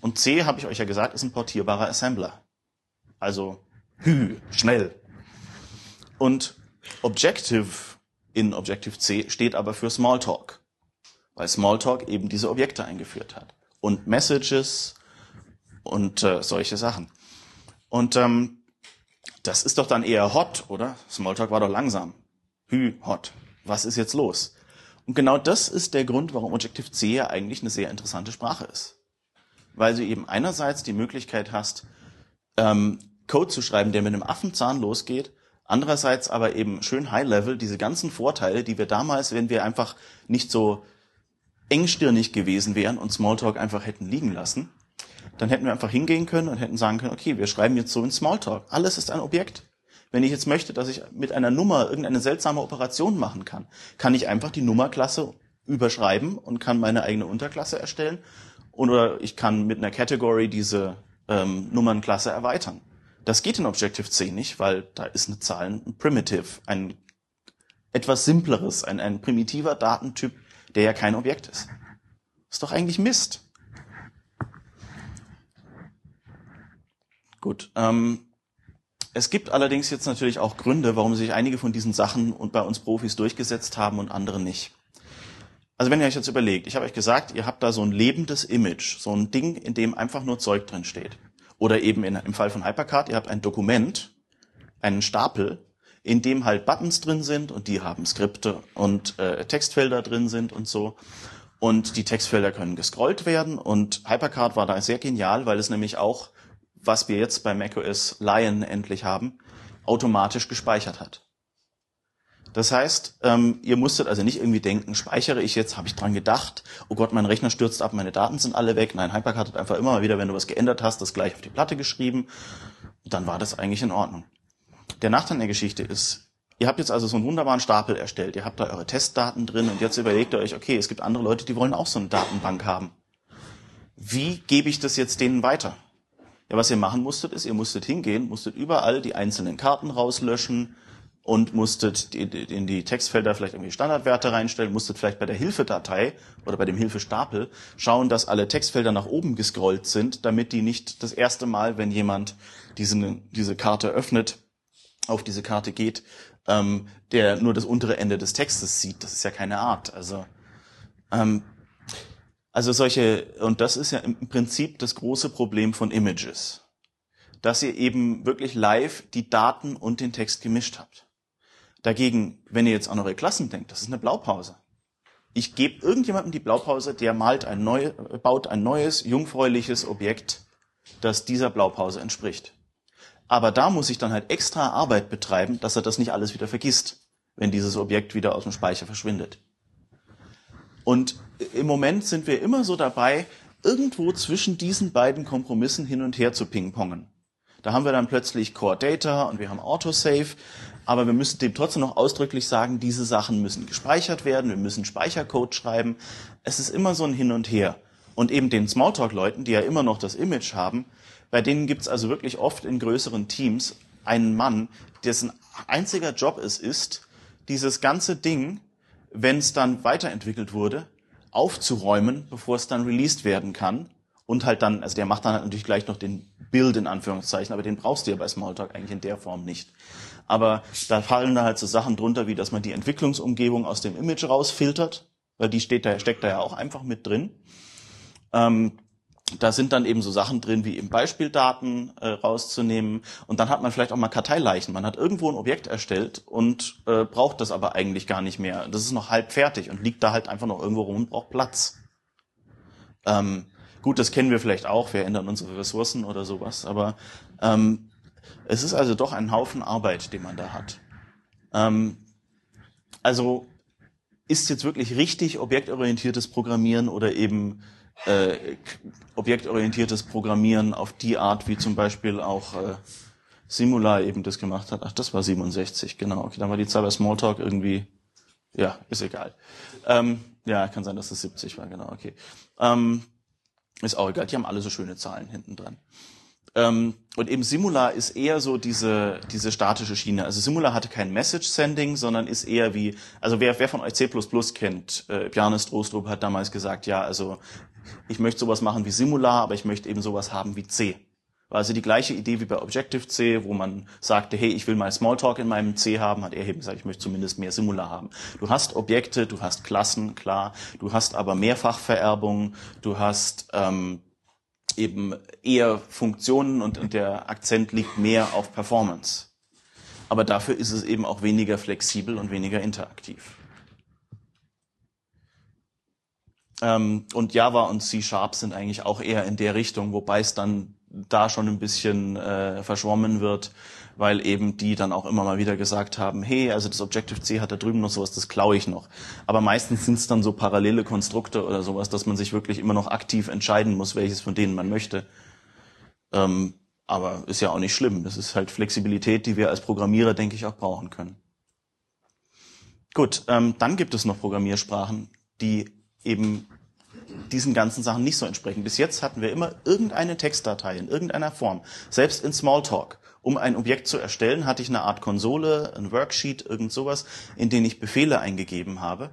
Und C, habe ich euch ja gesagt, ist ein portierbarer Assembler. Also, hü, schnell. Und Objective in Objective-C steht aber für Smalltalk, weil Smalltalk eben diese Objekte eingeführt hat. Und Messages und äh, solche Sachen. Und ähm, das ist doch dann eher hot, oder? Smalltalk war doch langsam. Hü, hot. Was ist jetzt los? Und genau das ist der Grund, warum Objective-C ja eigentlich eine sehr interessante Sprache ist. Weil du eben einerseits die Möglichkeit hast, ähm, Code zu schreiben, der mit einem Affenzahn losgeht Andererseits aber eben schön High-Level diese ganzen Vorteile, die wir damals, wenn wir einfach nicht so engstirnig gewesen wären und Smalltalk einfach hätten liegen lassen, dann hätten wir einfach hingehen können und hätten sagen können, okay, wir schreiben jetzt so in Smalltalk. Alles ist ein Objekt. Wenn ich jetzt möchte, dass ich mit einer Nummer irgendeine seltsame Operation machen kann, kann ich einfach die Nummerklasse überschreiben und kann meine eigene Unterklasse erstellen. Oder ich kann mit einer Category diese ähm, Nummernklasse erweitern. Das geht in Objective-C nicht, weil da ist eine Zahl ein Primitive, ein etwas simpleres, ein, ein primitiver Datentyp, der ja kein Objekt ist. Ist doch eigentlich Mist. Gut. Ähm, es gibt allerdings jetzt natürlich auch Gründe, warum sich einige von diesen Sachen und bei uns Profis durchgesetzt haben und andere nicht. Also wenn ihr euch jetzt überlegt, ich habe euch gesagt, ihr habt da so ein lebendes Image, so ein Ding, in dem einfach nur Zeug drin steht. Oder eben in, im Fall von Hypercard, ihr habt ein Dokument, einen Stapel, in dem halt Buttons drin sind und die haben Skripte und äh, Textfelder drin sind und so. Und die Textfelder können gescrollt werden und Hypercard war da sehr genial, weil es nämlich auch, was wir jetzt bei macOS Lion endlich haben, automatisch gespeichert hat. Das heißt, ähm, ihr musstet also nicht irgendwie denken, speichere ich jetzt, habe ich dran gedacht, oh Gott, mein Rechner stürzt ab, meine Daten sind alle weg. Nein, Hypercard hat einfach immer mal wieder, wenn du was geändert hast, das gleich auf die Platte geschrieben. Dann war das eigentlich in Ordnung. Der Nachteil der Geschichte ist, ihr habt jetzt also so einen wunderbaren Stapel erstellt, ihr habt da eure Testdaten drin und jetzt überlegt ihr euch, okay, es gibt andere Leute, die wollen auch so eine Datenbank haben. Wie gebe ich das jetzt denen weiter? Ja, was ihr machen musstet, ist, ihr musstet hingehen, musstet überall die einzelnen Karten rauslöschen und musstet in die Textfelder vielleicht irgendwie Standardwerte reinstellen, musstet vielleicht bei der Hilfedatei oder bei dem Hilfestapel schauen, dass alle Textfelder nach oben gescrollt sind, damit die nicht das erste Mal, wenn jemand diese, diese Karte öffnet, auf diese Karte geht, ähm, der nur das untere Ende des Textes sieht. Das ist ja keine Art. Also, ähm, also solche, und das ist ja im Prinzip das große Problem von Images, dass ihr eben wirklich live die Daten und den Text gemischt habt. Dagegen, wenn ihr jetzt an eure Klassen denkt, das ist eine Blaupause. Ich gebe irgendjemandem die Blaupause, der malt ein neu, baut ein neues, jungfräuliches Objekt, das dieser Blaupause entspricht. Aber da muss ich dann halt extra Arbeit betreiben, dass er das nicht alles wieder vergisst, wenn dieses Objekt wieder aus dem Speicher verschwindet. Und im Moment sind wir immer so dabei, irgendwo zwischen diesen beiden Kompromissen hin und her zu pingpongen. Da haben wir dann plötzlich Core Data und wir haben Autosave, aber wir müssen dem trotzdem noch ausdrücklich sagen, diese Sachen müssen gespeichert werden, wir müssen Speichercode schreiben. Es ist immer so ein Hin und Her. Und eben den Smalltalk-Leuten, die ja immer noch das Image haben, bei denen gibt es also wirklich oft in größeren Teams einen Mann, dessen einziger Job es ist, dieses ganze Ding, wenn es dann weiterentwickelt wurde, aufzuräumen, bevor es dann released werden kann. Und halt dann, also der macht dann halt natürlich gleich noch den Build in Anführungszeichen, aber den brauchst du ja bei Smalltalk eigentlich in der Form nicht. Aber da fallen da halt so Sachen drunter, wie dass man die Entwicklungsumgebung aus dem Image rausfiltert, weil die steht da, steckt da ja auch einfach mit drin. Ähm, da sind dann eben so Sachen drin, wie im Beispieldaten äh, rauszunehmen. Und dann hat man vielleicht auch mal Karteileichen. Man hat irgendwo ein Objekt erstellt und äh, braucht das aber eigentlich gar nicht mehr. Das ist noch halb fertig und liegt da halt einfach noch irgendwo rum und braucht Platz. Ähm, gut, das kennen wir vielleicht auch. Wir ändern unsere Ressourcen oder sowas. Aber ähm, es ist also doch ein Haufen Arbeit, den man da hat. Ähm, also ist jetzt wirklich richtig objektorientiertes Programmieren oder eben äh, objektorientiertes Programmieren auf die Art, wie zum Beispiel auch äh, Simula eben das gemacht hat. Ach, das war 67, genau. Okay, dann war die Zahl bei Smalltalk irgendwie, ja, ist egal. Ähm, ja, kann sein, dass es 70 war, genau, okay. Ähm, ist auch egal, die haben alle so schöne Zahlen hinten dran. Ähm, und eben Simula ist eher so diese, diese statische Schiene. Also Simula hatte kein Message-Sending, sondern ist eher wie, also wer, wer von euch C++ kennt, äh, Bjarne Strostrup hat damals gesagt, ja, also ich möchte sowas machen wie Simula, aber ich möchte eben sowas haben wie C. War also die gleiche Idee wie bei Objective-C, wo man sagte, hey, ich will mal Smalltalk in meinem C haben, hat er eben gesagt, ich möchte zumindest mehr Simula haben. Du hast Objekte, du hast Klassen, klar, du hast aber Mehrfachvererbung, du hast ähm, eben eher Funktionen und, und der Akzent liegt mehr auf Performance. Aber dafür ist es eben auch weniger flexibel und weniger interaktiv. Ähm, und Java und C Sharp sind eigentlich auch eher in der Richtung, wobei es dann da schon ein bisschen äh, verschwommen wird, weil eben die dann auch immer mal wieder gesagt haben, hey, also das Objective-C hat da drüben noch sowas, das klaue ich noch. Aber meistens sind es dann so parallele Konstrukte oder sowas, dass man sich wirklich immer noch aktiv entscheiden muss, welches von denen man möchte. Ähm, aber ist ja auch nicht schlimm. Das ist halt Flexibilität, die wir als Programmierer, denke ich, auch brauchen können. Gut, ähm, dann gibt es noch Programmiersprachen, die eben diesen ganzen Sachen nicht so entsprechen. Bis jetzt hatten wir immer irgendeine Textdatei in irgendeiner Form, selbst in Smalltalk. Um ein Objekt zu erstellen, hatte ich eine Art Konsole, ein Worksheet, irgend sowas, in den ich Befehle eingegeben habe.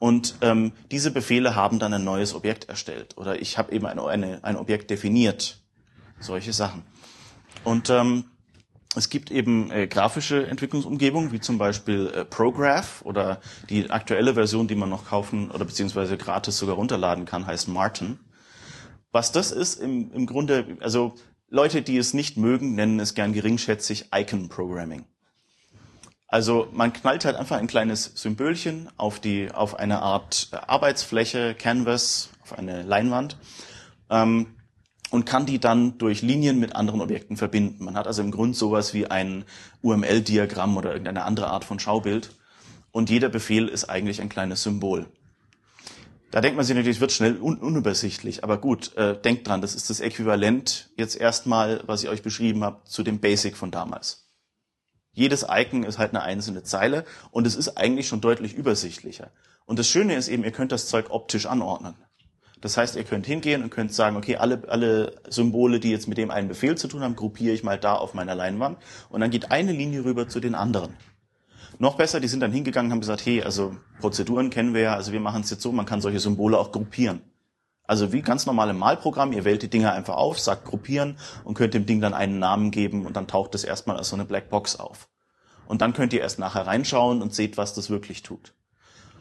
Und ähm, diese Befehle haben dann ein neues Objekt erstellt. Oder ich habe eben ein, eine, ein Objekt definiert. Solche Sachen. Und ähm, es gibt eben äh, grafische Entwicklungsumgebungen, wie zum Beispiel äh, Prograph oder die aktuelle Version, die man noch kaufen oder beziehungsweise gratis sogar runterladen kann, heißt Martin. Was das ist, im, im Grunde, also Leute, die es nicht mögen, nennen es gern geringschätzig Icon Programming. Also man knallt halt einfach ein kleines Symbolchen auf die, auf eine Art Arbeitsfläche, Canvas, auf eine Leinwand. Ähm, und kann die dann durch Linien mit anderen Objekten verbinden. Man hat also im Grund sowas wie ein UML-Diagramm oder irgendeine andere Art von Schaubild. Und jeder Befehl ist eigentlich ein kleines Symbol. Da denkt man sich natürlich, es wird schnell un unübersichtlich. Aber gut, äh, denkt dran, das ist das Äquivalent jetzt erstmal, was ich euch beschrieben habe, zu dem Basic von damals. Jedes Icon ist halt eine einzelne Zeile und es ist eigentlich schon deutlich übersichtlicher. Und das Schöne ist eben, ihr könnt das Zeug optisch anordnen. Das heißt, ihr könnt hingehen und könnt sagen, okay, alle, alle Symbole, die jetzt mit dem einen Befehl zu tun haben, gruppiere ich mal da auf meiner Leinwand. Und dann geht eine Linie rüber zu den anderen. Noch besser, die sind dann hingegangen und haben gesagt, hey, also Prozeduren kennen wir ja, also wir machen es jetzt so, man kann solche Symbole auch gruppieren. Also wie ganz normale Malprogramm, ihr wählt die Dinger einfach auf, sagt gruppieren und könnt dem Ding dann einen Namen geben und dann taucht es erstmal als so eine Blackbox auf. Und dann könnt ihr erst nachher reinschauen und seht, was das wirklich tut.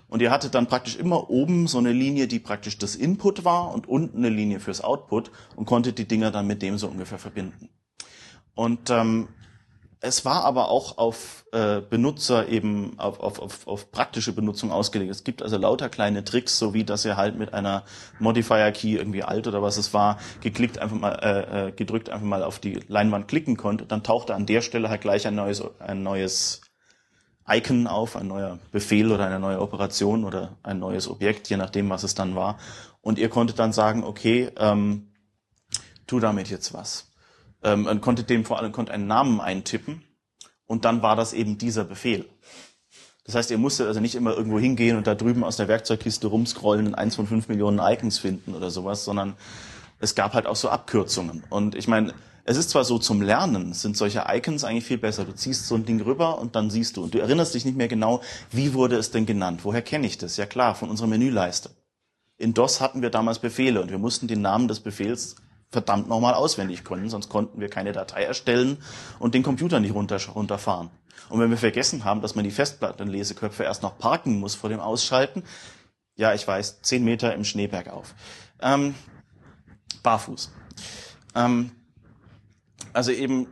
Und ihr hattet dann praktisch immer oben so eine Linie, die praktisch das Input war und unten eine Linie fürs Output und konntet die Dinger dann mit dem so ungefähr verbinden. Und ähm, es war aber auch auf äh, Benutzer eben auf, auf, auf, auf praktische Benutzung ausgelegt. Es gibt also lauter kleine Tricks, so wie dass ihr halt mit einer Modifier Key irgendwie alt oder was es war, geklickt einfach mal äh, äh, gedrückt einfach mal auf die Leinwand klicken konnte, dann tauchte an der Stelle halt gleich ein neues ein neues Icon auf, ein neuer Befehl oder eine neue Operation oder ein neues Objekt, je nachdem, was es dann war. Und ihr konntet dann sagen, okay, ähm, tu damit jetzt was. Ähm, und konntet dem vor allem konnte einen Namen eintippen und dann war das eben dieser Befehl. Das heißt, ihr musstet also nicht immer irgendwo hingehen und da drüben aus der Werkzeugkiste rumscrollen und eins von fünf Millionen Icons finden oder sowas, sondern es gab halt auch so Abkürzungen. Und ich meine, es ist zwar so zum Lernen, sind solche Icons eigentlich viel besser. Du ziehst so ein Ding rüber und dann siehst du. Und du erinnerst dich nicht mehr genau, wie wurde es denn genannt? Woher kenne ich das? Ja klar, von unserer Menüleiste. In DOS hatten wir damals Befehle und wir mussten den Namen des Befehls verdammt nochmal auswendig können, sonst konnten wir keine Datei erstellen und den Computer nicht runter, runterfahren. Und wenn wir vergessen haben, dass man die Festplattenleseköpfe erst noch parken muss vor dem Ausschalten, ja, ich weiß, zehn Meter im Schneeberg auf. Ähm, barfuß. Ähm, also eben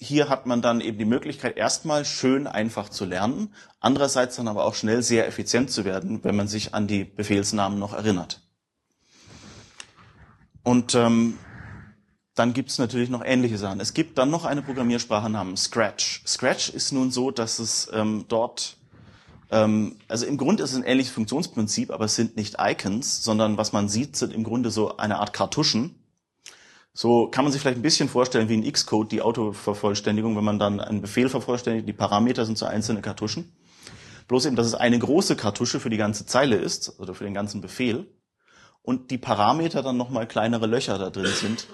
hier hat man dann eben die Möglichkeit, erstmal schön einfach zu lernen, andererseits dann aber auch schnell sehr effizient zu werden, wenn man sich an die Befehlsnamen noch erinnert. Und ähm, dann gibt es natürlich noch ähnliche Sachen. Es gibt dann noch eine Programmiersprache namens Scratch. Scratch ist nun so, dass es ähm, dort, ähm, also im Grunde ist es ein ähnliches Funktionsprinzip, aber es sind nicht Icons, sondern was man sieht, sind im Grunde so eine Art Kartuschen, so kann man sich vielleicht ein bisschen vorstellen wie in Xcode, die Autovervollständigung, wenn man dann einen Befehl vervollständigt, die Parameter sind so einzelne Kartuschen. Bloß eben, dass es eine große Kartusche für die ganze Zeile ist, oder für den ganzen Befehl, und die Parameter dann nochmal kleinere Löcher da drin sind,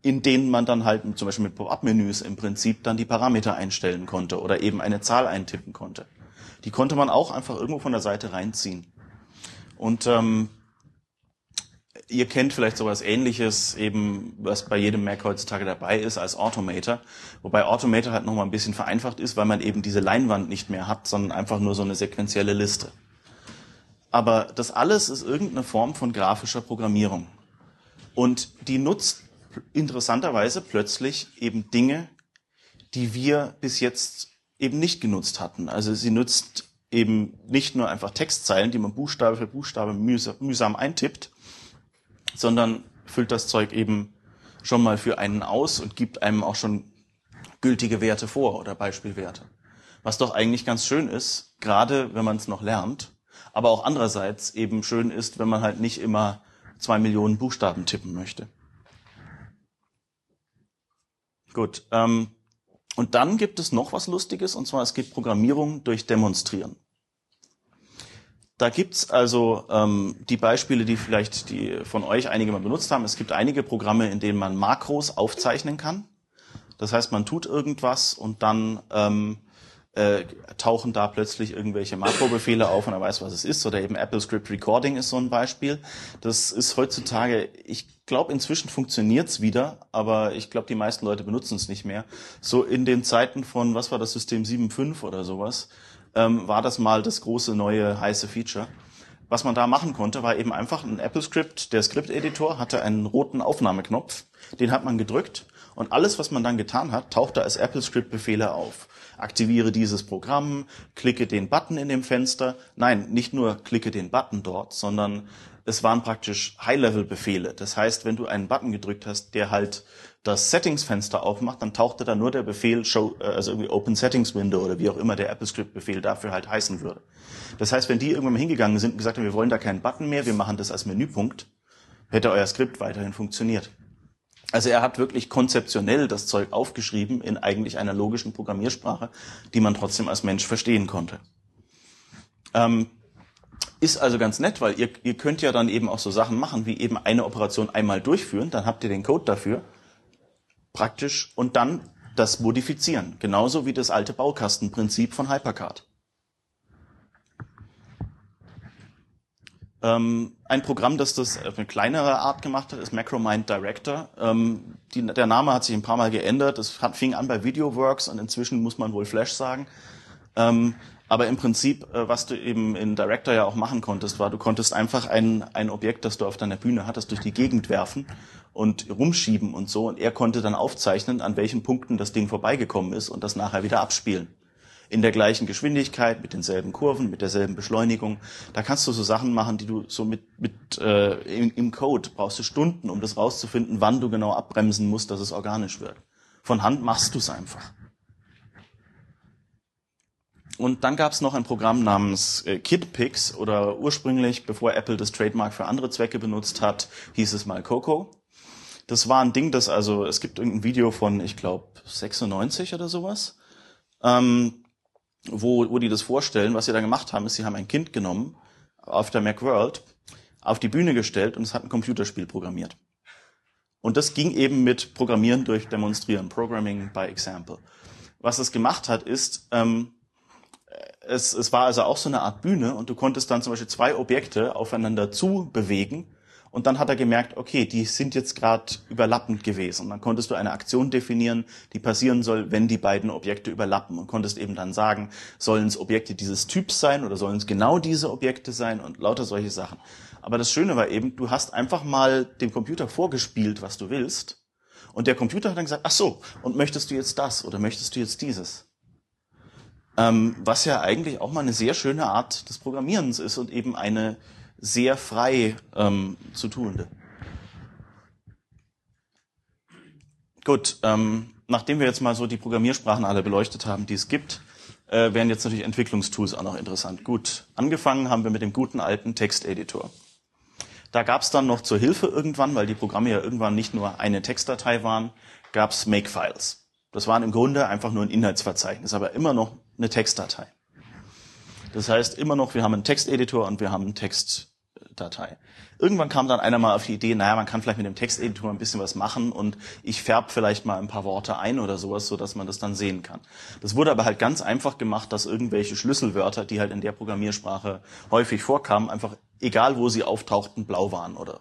in denen man dann halt zum Beispiel mit Pop-up-Menüs im Prinzip dann die Parameter einstellen konnte oder eben eine Zahl eintippen konnte. Die konnte man auch einfach irgendwo von der Seite reinziehen. Und ähm, Ihr kennt vielleicht sowas ähnliches, eben, was bei jedem Mac heutzutage dabei ist, als Automator. Wobei Automator halt nochmal ein bisschen vereinfacht ist, weil man eben diese Leinwand nicht mehr hat, sondern einfach nur so eine sequentielle Liste. Aber das alles ist irgendeine Form von grafischer Programmierung. Und die nutzt interessanterweise plötzlich eben Dinge, die wir bis jetzt eben nicht genutzt hatten. Also sie nutzt eben nicht nur einfach Textzeilen, die man Buchstabe für Buchstabe mühsam eintippt, sondern füllt das Zeug eben schon mal für einen aus und gibt einem auch schon gültige Werte vor oder Beispielwerte. Was doch eigentlich ganz schön ist, gerade wenn man es noch lernt, aber auch andererseits eben schön ist, wenn man halt nicht immer zwei Millionen Buchstaben tippen möchte. Gut. Ähm, und dann gibt es noch was Lustiges, und zwar es geht Programmierung durch Demonstrieren. Da gibt's also ähm, die Beispiele, die vielleicht die von euch einige mal benutzt haben. Es gibt einige Programme, in denen man Makros aufzeichnen kann. Das heißt, man tut irgendwas und dann ähm, äh, tauchen da plötzlich irgendwelche Makrobefehle auf und er weiß, was es ist. Oder eben Apple Script Recording ist so ein Beispiel. Das ist heutzutage, ich glaube, inzwischen funktioniert's wieder, aber ich glaube, die meisten Leute benutzen es nicht mehr. So in den Zeiten von, was war das System 7.5 oder sowas, ähm, war das mal das große neue heiße Feature. Was man da machen konnte, war eben einfach ein Apple Script. Der Script-Editor hatte einen roten Aufnahmeknopf, den hat man gedrückt und alles, was man dann getan hat, tauchte als Apple Script Befehle auf. Aktiviere dieses Programm, klicke den Button in dem Fenster. Nein, nicht nur klicke den Button dort, sondern es waren praktisch High-Level-Befehle. Das heißt, wenn du einen Button gedrückt hast, der halt das Settings-Fenster aufmacht, dann tauchte da nur der Befehl Show, äh, also irgendwie Open Settings Window oder wie auch immer der AppleScript-Befehl dafür halt heißen würde. Das heißt, wenn die irgendwann mal hingegangen sind und gesagt haben, wir wollen da keinen Button mehr, wir machen das als Menüpunkt, hätte euer Skript weiterhin funktioniert. Also er hat wirklich konzeptionell das Zeug aufgeschrieben in eigentlich einer logischen Programmiersprache, die man trotzdem als Mensch verstehen konnte. Ähm, ist also ganz nett, weil ihr, ihr könnt ja dann eben auch so Sachen machen, wie eben eine Operation einmal durchführen, dann habt ihr den Code dafür, praktisch, und dann das modifizieren. Genauso wie das alte Baukastenprinzip von Hypercard. Ähm, ein Programm, das das auf eine kleinere Art gemacht hat, ist Macromind Director. Ähm, die, der Name hat sich ein paar Mal geändert. Hat, fing an bei VideoWorks und inzwischen muss man wohl Flash sagen. Ähm, aber im Prinzip, äh, was du eben in Director ja auch machen konntest, war, du konntest einfach ein, ein Objekt, das du auf deiner Bühne hattest, durch die Gegend werfen und rumschieben und so. Und er konnte dann aufzeichnen, an welchen Punkten das Ding vorbeigekommen ist und das nachher wieder abspielen in der gleichen Geschwindigkeit, mit denselben Kurven, mit derselben Beschleunigung. Da kannst du so Sachen machen, die du so mit, mit äh, im, im Code brauchst du Stunden, um das rauszufinden, wann du genau abbremsen musst, dass es organisch wird. Von Hand machst du es einfach. Und dann gab es noch ein Programm namens äh, KidPix oder ursprünglich, bevor Apple das Trademark für andere Zwecke benutzt hat, hieß es mal Coco. Das war ein Ding, das also, es gibt irgendein Video von, ich glaube, 96 oder sowas. Ähm, wo, wo die das vorstellen, was sie da gemacht haben, ist, sie haben ein Kind genommen auf der Macworld, auf die Bühne gestellt und es hat ein Computerspiel programmiert. Und das ging eben mit Programmieren durch Demonstrieren, Programming by Example. Was es gemacht hat, ist, ähm, es, es war also auch so eine Art Bühne und du konntest dann zum Beispiel zwei Objekte aufeinander zu bewegen und dann hat er gemerkt, okay, die sind jetzt gerade überlappend gewesen. Und dann konntest du eine Aktion definieren, die passieren soll, wenn die beiden Objekte überlappen. Und konntest eben dann sagen, sollen es Objekte dieses Typs sein oder sollen es genau diese Objekte sein und lauter solche Sachen. Aber das Schöne war eben, du hast einfach mal dem Computer vorgespielt, was du willst. Und der Computer hat dann gesagt, ach so, und möchtest du jetzt das oder möchtest du jetzt dieses? Ähm, was ja eigentlich auch mal eine sehr schöne Art des Programmierens ist und eben eine sehr frei ähm, zu tuende. Gut, ähm, nachdem wir jetzt mal so die Programmiersprachen alle beleuchtet haben, die es gibt, äh, wären jetzt natürlich Entwicklungstools auch noch interessant. Gut, angefangen haben wir mit dem guten alten Texteditor. Da gab es dann noch zur Hilfe irgendwann, weil die Programme ja irgendwann nicht nur eine Textdatei waren, gab es Makefiles. Das waren im Grunde einfach nur ein Inhaltsverzeichnis, aber immer noch eine Textdatei. Das heißt immer noch, wir haben einen Texteditor und wir haben eine Textdatei. Irgendwann kam dann einer mal auf die Idee, naja, man kann vielleicht mit dem Texteditor ein bisschen was machen und ich färbe vielleicht mal ein paar Worte ein oder sowas, so dass man das dann sehen kann. Das wurde aber halt ganz einfach gemacht, dass irgendwelche Schlüsselwörter, die halt in der Programmiersprache häufig vorkamen, einfach egal wo sie auftauchten, blau waren oder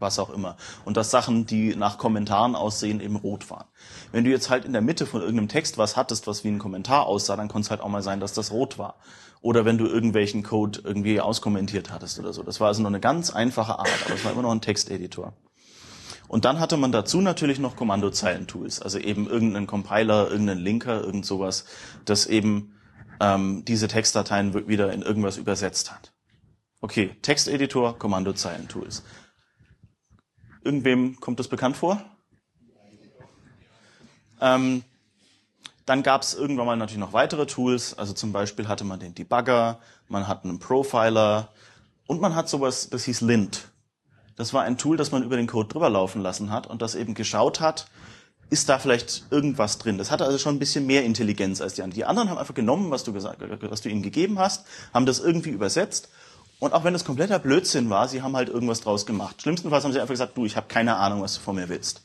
was auch immer. Und dass Sachen, die nach Kommentaren aussehen, eben rot waren. Wenn du jetzt halt in der Mitte von irgendeinem Text was hattest, was wie ein Kommentar aussah, dann konnte es halt auch mal sein, dass das rot war oder wenn du irgendwelchen Code irgendwie auskommentiert hattest oder so. Das war also nur eine ganz einfache Art, aber es war immer noch ein Texteditor. Und dann hatte man dazu natürlich noch Kommandozeilentools, also eben irgendeinen Compiler, irgendeinen Linker, irgend sowas, das eben ähm, diese Textdateien wieder in irgendwas übersetzt hat. Okay, Texteditor, Kommandozeilentools. Irgendwem kommt das bekannt vor? Ähm, dann gab es irgendwann mal natürlich noch weitere Tools. Also zum Beispiel hatte man den Debugger, man hat einen Profiler und man hat sowas, das hieß Lint. Das war ein Tool, das man über den Code drüber laufen lassen hat und das eben geschaut hat, ist da vielleicht irgendwas drin. Das hatte also schon ein bisschen mehr Intelligenz als die anderen. Die anderen haben einfach genommen, was du gesagt, was du ihnen gegeben hast, haben das irgendwie übersetzt und auch wenn es kompletter Blödsinn war, sie haben halt irgendwas draus gemacht. Schlimmstenfalls haben sie einfach gesagt, du, ich habe keine Ahnung, was du von mir willst.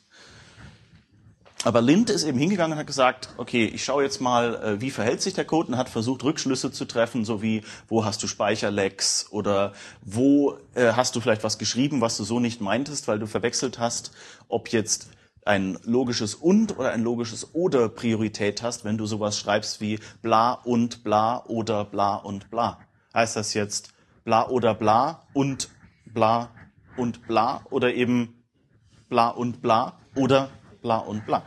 Aber Lind ist eben hingegangen und hat gesagt, okay, ich schaue jetzt mal, äh, wie verhält sich der Code und hat versucht, Rückschlüsse zu treffen, so wie, wo hast du Speicherlecks oder wo äh, hast du vielleicht was geschrieben, was du so nicht meintest, weil du verwechselt hast, ob jetzt ein logisches und oder ein logisches oder Priorität hast, wenn du sowas schreibst wie bla und bla oder bla und bla. Heißt das jetzt bla oder bla und bla und bla oder eben bla und bla oder bla und bla.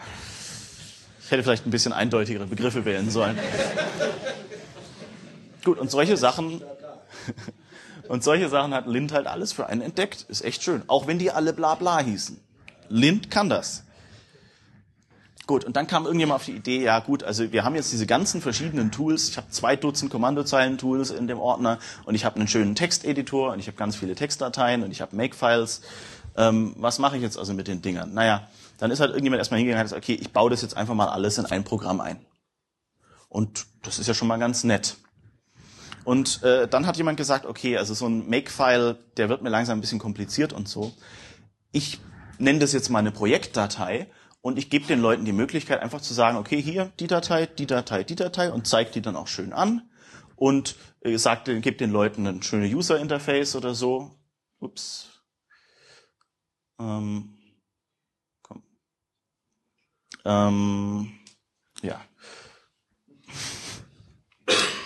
Ich hätte vielleicht ein bisschen eindeutigere Begriffe wählen sollen. Gut, und solche Sachen, [laughs] und solche Sachen hat Lind halt alles für einen entdeckt. Ist echt schön. Auch wenn die alle bla bla hießen. Lind kann das. Gut, und dann kam irgendjemand auf die Idee, ja gut, also wir haben jetzt diese ganzen verschiedenen Tools. Ich habe zwei Dutzend Kommandozeilen-Tools in dem Ordner und ich habe einen schönen Texteditor und ich habe ganz viele Textdateien und ich habe Makefiles. Ähm, was mache ich jetzt also mit den Dingern? Naja, dann ist halt irgendjemand erstmal hingegangen und hat gesagt, okay, ich baue das jetzt einfach mal alles in ein Programm ein. Und das ist ja schon mal ganz nett. Und äh, dann hat jemand gesagt, okay, also so ein Makefile, der wird mir langsam ein bisschen kompliziert und so. Ich nenne das jetzt mal eine Projektdatei und ich gebe den Leuten die Möglichkeit, einfach zu sagen, okay, hier die Datei, die Datei, die Datei und zeigt die dann auch schön an und äh, sagt, gibt den Leuten ein schönes User Interface oder so. Ups. Ähm, ähm, ja. [laughs]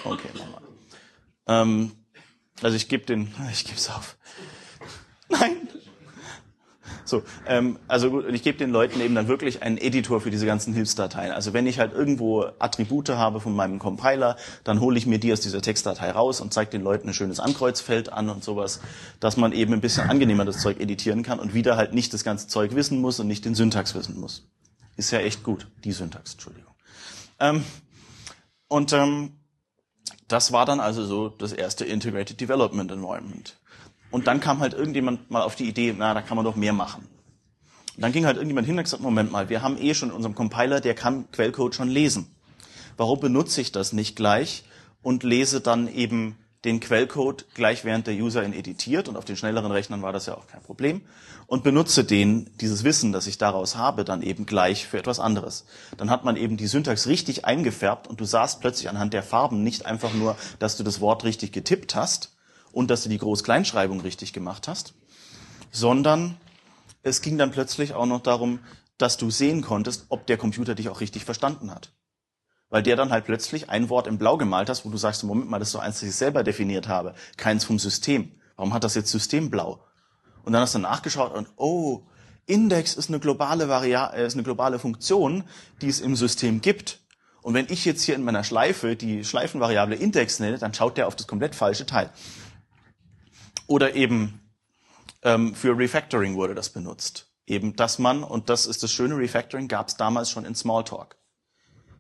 Okay, nochmal. Ähm, also ich gebe den, [laughs] ich gebe es auf. Nein. So, ähm, also gut, und ich gebe den Leuten eben dann wirklich einen Editor für diese ganzen Hilfsdateien. Also wenn ich halt irgendwo Attribute habe von meinem Compiler, dann hole ich mir die aus dieser Textdatei raus und zeige den Leuten ein schönes Ankreuzfeld an und sowas, dass man eben ein bisschen angenehmer das Zeug editieren kann und wieder halt nicht das ganze Zeug wissen muss und nicht den Syntax wissen muss. Ist ja echt gut, die Syntax, Entschuldigung. Ähm, und ähm, das war dann also so das erste Integrated Development Environment. Und dann kam halt irgendjemand mal auf die Idee, na, da kann man doch mehr machen. Und dann ging halt irgendjemand hin und gesagt, Moment mal, wir haben eh schon in unserem Compiler, der kann Quellcode schon lesen. Warum benutze ich das nicht gleich und lese dann eben den Quellcode gleich während der User ihn editiert und auf den schnelleren Rechnern war das ja auch kein Problem und benutze den, dieses Wissen, das ich daraus habe, dann eben gleich für etwas anderes. Dann hat man eben die Syntax richtig eingefärbt und du sahst plötzlich anhand der Farben nicht einfach nur, dass du das Wort richtig getippt hast und dass du die Groß-Kleinschreibung richtig gemacht hast, sondern es ging dann plötzlich auch noch darum, dass du sehen konntest, ob der Computer dich auch richtig verstanden hat weil der dann halt plötzlich ein Wort in Blau gemalt hast, wo du sagst, Moment mal, das ist so eins, das ich selber definiert habe, keins vom System. Warum hat das jetzt System blau? Und dann hast du nachgeschaut und oh, Index ist eine globale Variable, äh, ist eine globale Funktion, die es im System gibt. Und wenn ich jetzt hier in meiner Schleife die Schleifenvariable Index nenne, dann schaut der auf das komplett falsche Teil. Oder eben ähm, für Refactoring wurde das benutzt. Eben, dass man, und das ist das schöne Refactoring, gab es damals schon in Smalltalk.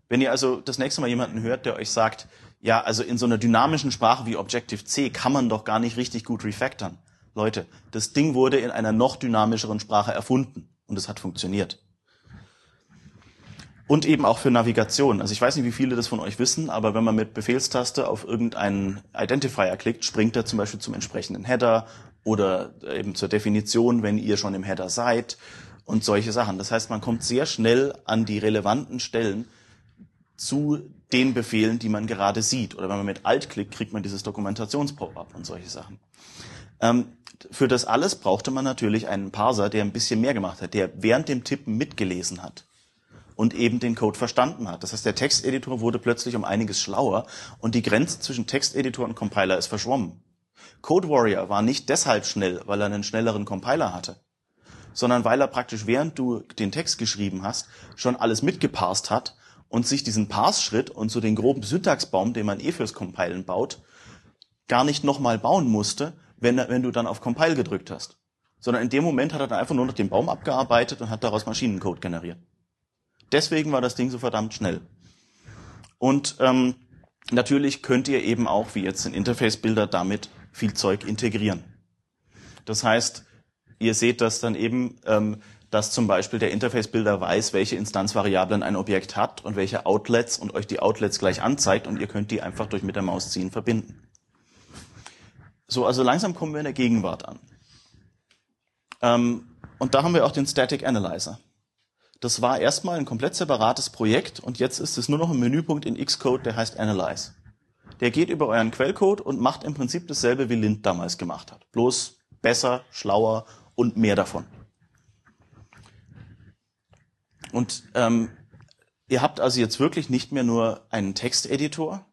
Wenn ihr also das nächste Mal jemanden hört, der euch sagt, ja, also in so einer dynamischen Sprache wie Objective-C kann man doch gar nicht richtig gut refactoren. Leute, das Ding wurde in einer noch dynamischeren Sprache erfunden und es hat funktioniert. Und eben auch für Navigation. Also ich weiß nicht, wie viele das von euch wissen, aber wenn man mit Befehlstaste auf irgendeinen Identifier klickt, springt er zum Beispiel zum entsprechenden Header oder eben zur Definition, wenn ihr schon im Header seid und solche Sachen. Das heißt, man kommt sehr schnell an die relevanten Stellen, zu den Befehlen, die man gerade sieht. Oder wenn man mit Alt klickt, kriegt man dieses Dokumentations-Pop-up und solche Sachen. Ähm, für das alles brauchte man natürlich einen Parser, der ein bisschen mehr gemacht hat, der während dem Tippen mitgelesen hat und eben den Code verstanden hat. Das heißt, der Texteditor wurde plötzlich um einiges schlauer und die Grenze zwischen Texteditor und Compiler ist verschwommen. Code Warrior war nicht deshalb schnell, weil er einen schnelleren Compiler hatte, sondern weil er praktisch während du den Text geschrieben hast, schon alles mitgeparst hat und sich diesen Pass-Schritt und so den groben Syntaxbaum, den man eh fürs Compilen baut, gar nicht nochmal bauen musste, wenn, wenn du dann auf Compile gedrückt hast. Sondern in dem Moment hat er dann einfach nur noch den Baum abgearbeitet und hat daraus Maschinencode generiert. Deswegen war das Ding so verdammt schnell. Und ähm, natürlich könnt ihr eben auch, wie jetzt in Interface-Bilder, damit viel Zeug integrieren. Das heißt, ihr seht das dann eben, ähm, dass zum Beispiel der Interface-Builder weiß, welche Instanzvariablen ein Objekt hat und welche Outlets und euch die Outlets gleich anzeigt und ihr könnt die einfach durch mit der Maus ziehen verbinden. So, also langsam kommen wir in der Gegenwart an. Ähm, und da haben wir auch den Static Analyzer. Das war erstmal ein komplett separates Projekt und jetzt ist es nur noch ein Menüpunkt in Xcode, der heißt Analyze. Der geht über euren Quellcode und macht im Prinzip dasselbe, wie Lind damals gemacht hat. Bloß besser, schlauer und mehr davon. Und ähm, ihr habt also jetzt wirklich nicht mehr nur einen Texteditor,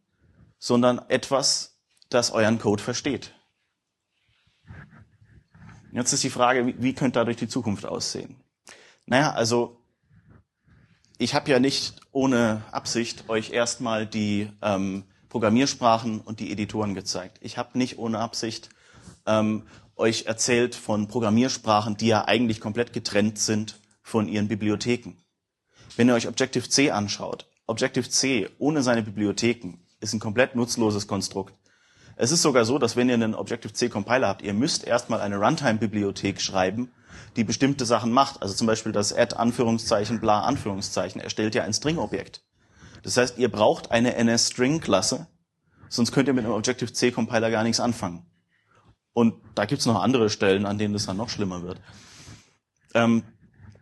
sondern etwas, das euren Code versteht. Jetzt ist die Frage, wie, wie könnte dadurch die Zukunft aussehen? Naja, also ich habe ja nicht ohne Absicht euch erstmal die ähm, Programmiersprachen und die Editoren gezeigt. Ich habe nicht ohne Absicht ähm, euch erzählt von Programmiersprachen, die ja eigentlich komplett getrennt sind von ihren Bibliotheken. Wenn ihr euch Objective-C anschaut, Objective-C ohne seine Bibliotheken ist ein komplett nutzloses Konstrukt. Es ist sogar so, dass wenn ihr einen Objective-C-Compiler habt, ihr müsst erstmal eine Runtime-Bibliothek schreiben, die bestimmte Sachen macht. Also zum Beispiel das add Anführungszeichen bla Anführungszeichen erstellt ja ein String-Objekt. Das heißt, ihr braucht eine NS-String-Klasse, sonst könnt ihr mit einem Objective-C-Compiler gar nichts anfangen. Und da gibt's noch andere Stellen, an denen das dann noch schlimmer wird. Ähm,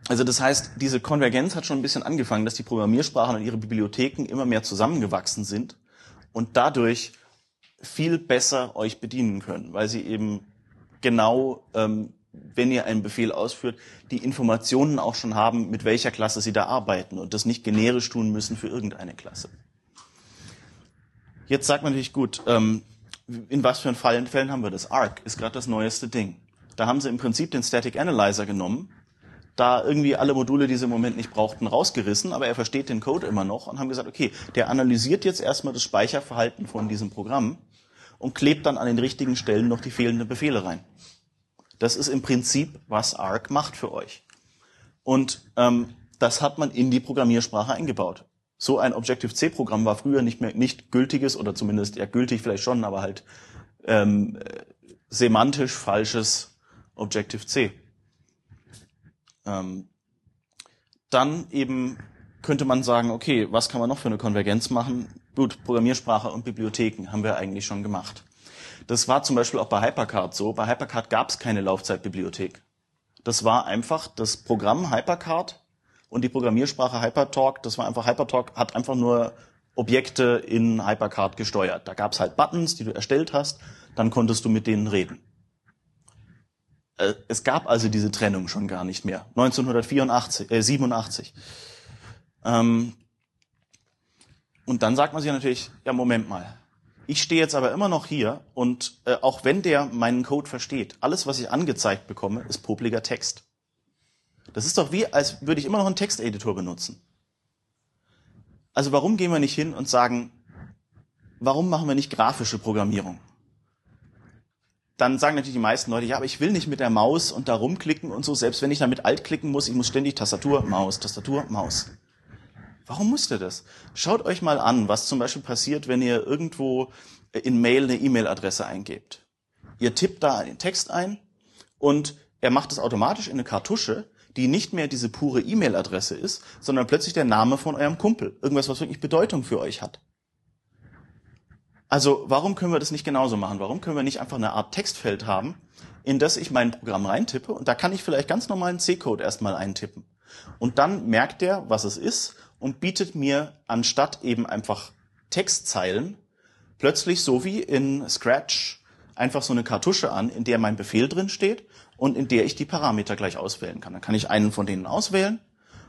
also das heißt, diese Konvergenz hat schon ein bisschen angefangen, dass die Programmiersprachen und ihre Bibliotheken immer mehr zusammengewachsen sind und dadurch viel besser euch bedienen können, weil sie eben genau, ähm, wenn ihr einen Befehl ausführt, die Informationen auch schon haben, mit welcher Klasse sie da arbeiten und das nicht generisch tun müssen für irgendeine Klasse. Jetzt sagt man natürlich, gut, ähm, in was für Fällen, Fällen haben wir das? Arc ist gerade das neueste Ding. Da haben sie im Prinzip den Static Analyzer genommen, da irgendwie alle Module, die sie im Moment nicht brauchten, rausgerissen, aber er versteht den Code immer noch und haben gesagt, okay, der analysiert jetzt erstmal das Speicherverhalten von diesem Programm und klebt dann an den richtigen Stellen noch die fehlenden Befehle rein. Das ist im Prinzip, was Arc macht für euch. Und ähm, das hat man in die Programmiersprache eingebaut. So ein Objective-C-Programm war früher nicht mehr nicht gültiges oder zumindest ja gültig vielleicht schon, aber halt ähm, semantisch falsches Objective-C. Ähm, dann eben könnte man sagen, okay, was kann man noch für eine Konvergenz machen? Gut, Programmiersprache und Bibliotheken haben wir eigentlich schon gemacht. Das war zum Beispiel auch bei Hypercard so. Bei Hypercard gab es keine Laufzeitbibliothek. Das war einfach das Programm Hypercard und die Programmiersprache Hypertalk. Das war einfach Hypertalk hat einfach nur Objekte in Hypercard gesteuert. Da gab es halt Buttons, die du erstellt hast. Dann konntest du mit denen reden. Äh, es gab also diese Trennung schon gar nicht mehr. 1984, äh, 87. Ähm, und dann sagt man sich natürlich, ja, Moment mal. Ich stehe jetzt aber immer noch hier und äh, auch wenn der meinen Code versteht, alles, was ich angezeigt bekomme, ist popliger Text. Das ist doch wie, als würde ich immer noch einen Texteditor benutzen. Also warum gehen wir nicht hin und sagen, warum machen wir nicht grafische Programmierung? dann sagen natürlich die meisten Leute, ja, aber ich will nicht mit der Maus und da rumklicken und so, selbst wenn ich damit alt klicken muss, ich muss ständig Tastatur, Maus, Tastatur, Maus. Warum müsst ihr das? Schaut euch mal an, was zum Beispiel passiert, wenn ihr irgendwo in Mail eine E-Mail-Adresse eingebt. Ihr tippt da einen Text ein und er macht es automatisch in eine Kartusche, die nicht mehr diese pure E-Mail-Adresse ist, sondern plötzlich der Name von eurem Kumpel. Irgendwas, was wirklich Bedeutung für euch hat. Also warum können wir das nicht genauso machen? Warum können wir nicht einfach eine Art Textfeld haben, in das ich mein Programm reintippe und da kann ich vielleicht ganz normalen C-Code erstmal eintippen. Und dann merkt er, was es ist und bietet mir anstatt eben einfach Textzeilen plötzlich so wie in Scratch einfach so eine Kartusche an, in der mein Befehl drin steht und in der ich die Parameter gleich auswählen kann. Dann kann ich einen von denen auswählen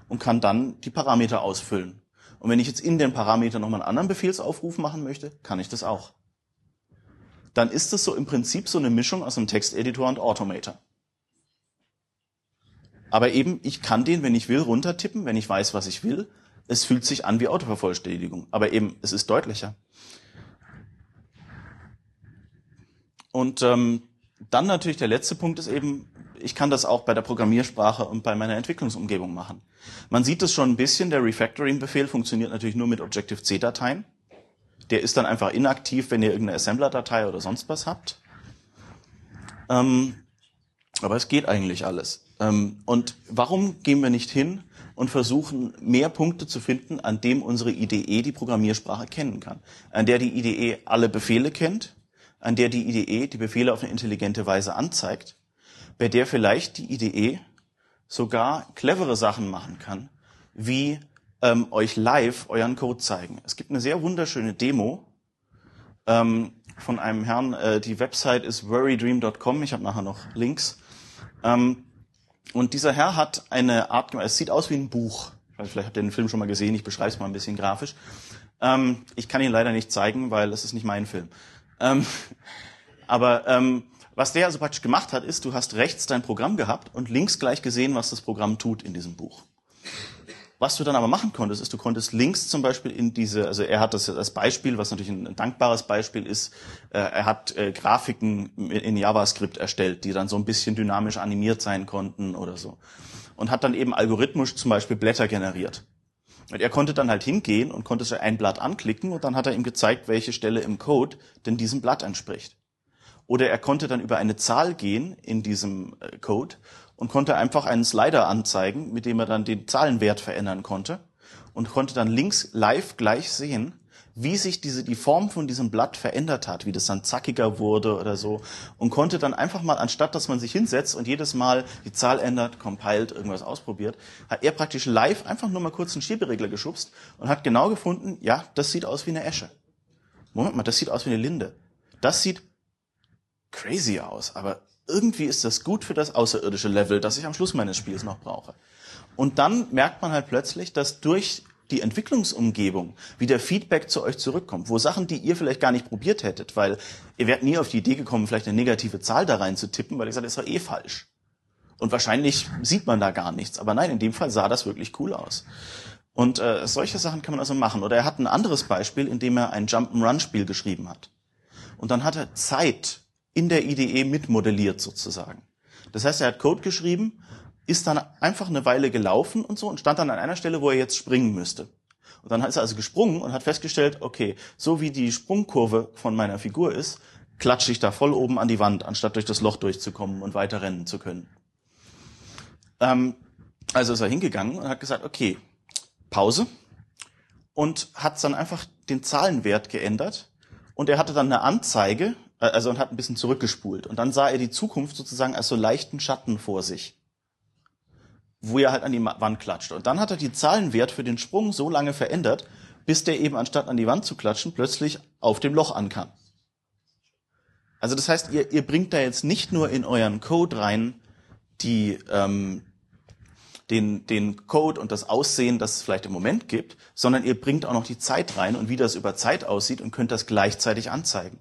und kann dann die Parameter ausfüllen. Und wenn ich jetzt in den Parametern nochmal einen anderen Befehlsaufruf machen möchte, kann ich das auch. Dann ist es so im Prinzip so eine Mischung aus einem Texteditor und Automator. Aber eben, ich kann den, wenn ich will, runtertippen, wenn ich weiß, was ich will. Es fühlt sich an wie Autovervollständigung. Aber eben, es ist deutlicher. Und ähm, dann natürlich der letzte Punkt ist eben, ich kann das auch bei der Programmiersprache und bei meiner Entwicklungsumgebung machen. Man sieht es schon ein bisschen, der Refactoring-Befehl funktioniert natürlich nur mit Objective-C-Dateien. Der ist dann einfach inaktiv, wenn ihr irgendeine Assembler-Datei oder sonst was habt. Ähm, aber es geht eigentlich alles. Ähm, und warum gehen wir nicht hin und versuchen, mehr Punkte zu finden, an dem unsere IDE die Programmiersprache kennen kann? An der die IDE alle Befehle kennt, an der die IDE die Befehle auf eine intelligente Weise anzeigt bei der vielleicht die IDE sogar clevere Sachen machen kann, wie ähm, euch live euren Code zeigen. Es gibt eine sehr wunderschöne Demo ähm, von einem Herrn. Äh, die Website ist worrydream.com. Ich habe nachher noch Links. Ähm, und dieser Herr hat eine Art, es sieht aus wie ein Buch. Vielleicht habt ihr den Film schon mal gesehen, ich beschreibe es mal ein bisschen grafisch. Ähm, ich kann ihn leider nicht zeigen, weil es ist nicht mein Film. Ähm, [laughs] aber ähm, was der also praktisch gemacht hat, ist, du hast rechts dein Programm gehabt und links gleich gesehen, was das Programm tut in diesem Buch. Was du dann aber machen konntest, ist, du konntest links zum Beispiel in diese, also er hat das als Beispiel, was natürlich ein, dankbares Beispiel ist, äh, er hat äh, Grafiken in JavaScript erstellt, die dann so ein bisschen dynamisch animiert sein konnten oder so. Und hat dann eben algorithmisch zum Beispiel Blätter generiert. Und er konnte dann halt hingehen und konnte so ein Blatt anklicken und dann hat er ihm gezeigt, welche Stelle im Code denn diesem Blatt entspricht. Oder er konnte dann über eine Zahl gehen in diesem äh, Code und konnte einfach einen Slider anzeigen, mit dem er dann den Zahlenwert verändern konnte und konnte dann links live gleich sehen, wie sich diese, die Form von diesem Blatt verändert hat, wie das dann zackiger wurde oder so und konnte dann einfach mal, anstatt dass man sich hinsetzt und jedes Mal die Zahl ändert, compiled, irgendwas ausprobiert, hat er praktisch live einfach nur mal kurz einen Schieberegler geschubst und hat genau gefunden, ja, das sieht aus wie eine Esche. Moment mal, das sieht aus wie eine Linde. Das sieht crazy aus, aber irgendwie ist das gut für das außerirdische Level, das ich am Schluss meines Spiels noch brauche. Und dann merkt man halt plötzlich, dass durch die Entwicklungsumgebung wieder Feedback zu euch zurückkommt, wo Sachen, die ihr vielleicht gar nicht probiert hättet, weil ihr wärt nie auf die Idee gekommen, vielleicht eine negative Zahl da rein zu tippen, weil ihr sagt, das doch eh falsch. Und wahrscheinlich sieht man da gar nichts. Aber nein, in dem Fall sah das wirklich cool aus. Und äh, solche Sachen kann man also machen. Oder er hat ein anderes Beispiel, in dem er ein Jump-and-Run-Spiel geschrieben hat. Und dann hat er Zeit in der IDE mitmodelliert sozusagen. Das heißt, er hat Code geschrieben, ist dann einfach eine Weile gelaufen und so und stand dann an einer Stelle, wo er jetzt springen müsste. Und dann ist er also gesprungen und hat festgestellt, okay, so wie die Sprungkurve von meiner Figur ist, klatsche ich da voll oben an die Wand, anstatt durch das Loch durchzukommen und weiter rennen zu können. Ähm, also ist er hingegangen und hat gesagt, okay, Pause und hat dann einfach den Zahlenwert geändert und er hatte dann eine Anzeige also und hat ein bisschen zurückgespult. Und dann sah er die Zukunft sozusagen als so leichten Schatten vor sich, wo er halt an die Wand klatscht. Und dann hat er die Zahlenwert für den Sprung so lange verändert, bis der eben anstatt an die Wand zu klatschen, plötzlich auf dem Loch ankam. Also das heißt, ihr, ihr bringt da jetzt nicht nur in euren Code rein die, ähm, den, den Code und das Aussehen, das es vielleicht im Moment gibt, sondern ihr bringt auch noch die Zeit rein und wie das über Zeit aussieht und könnt das gleichzeitig anzeigen.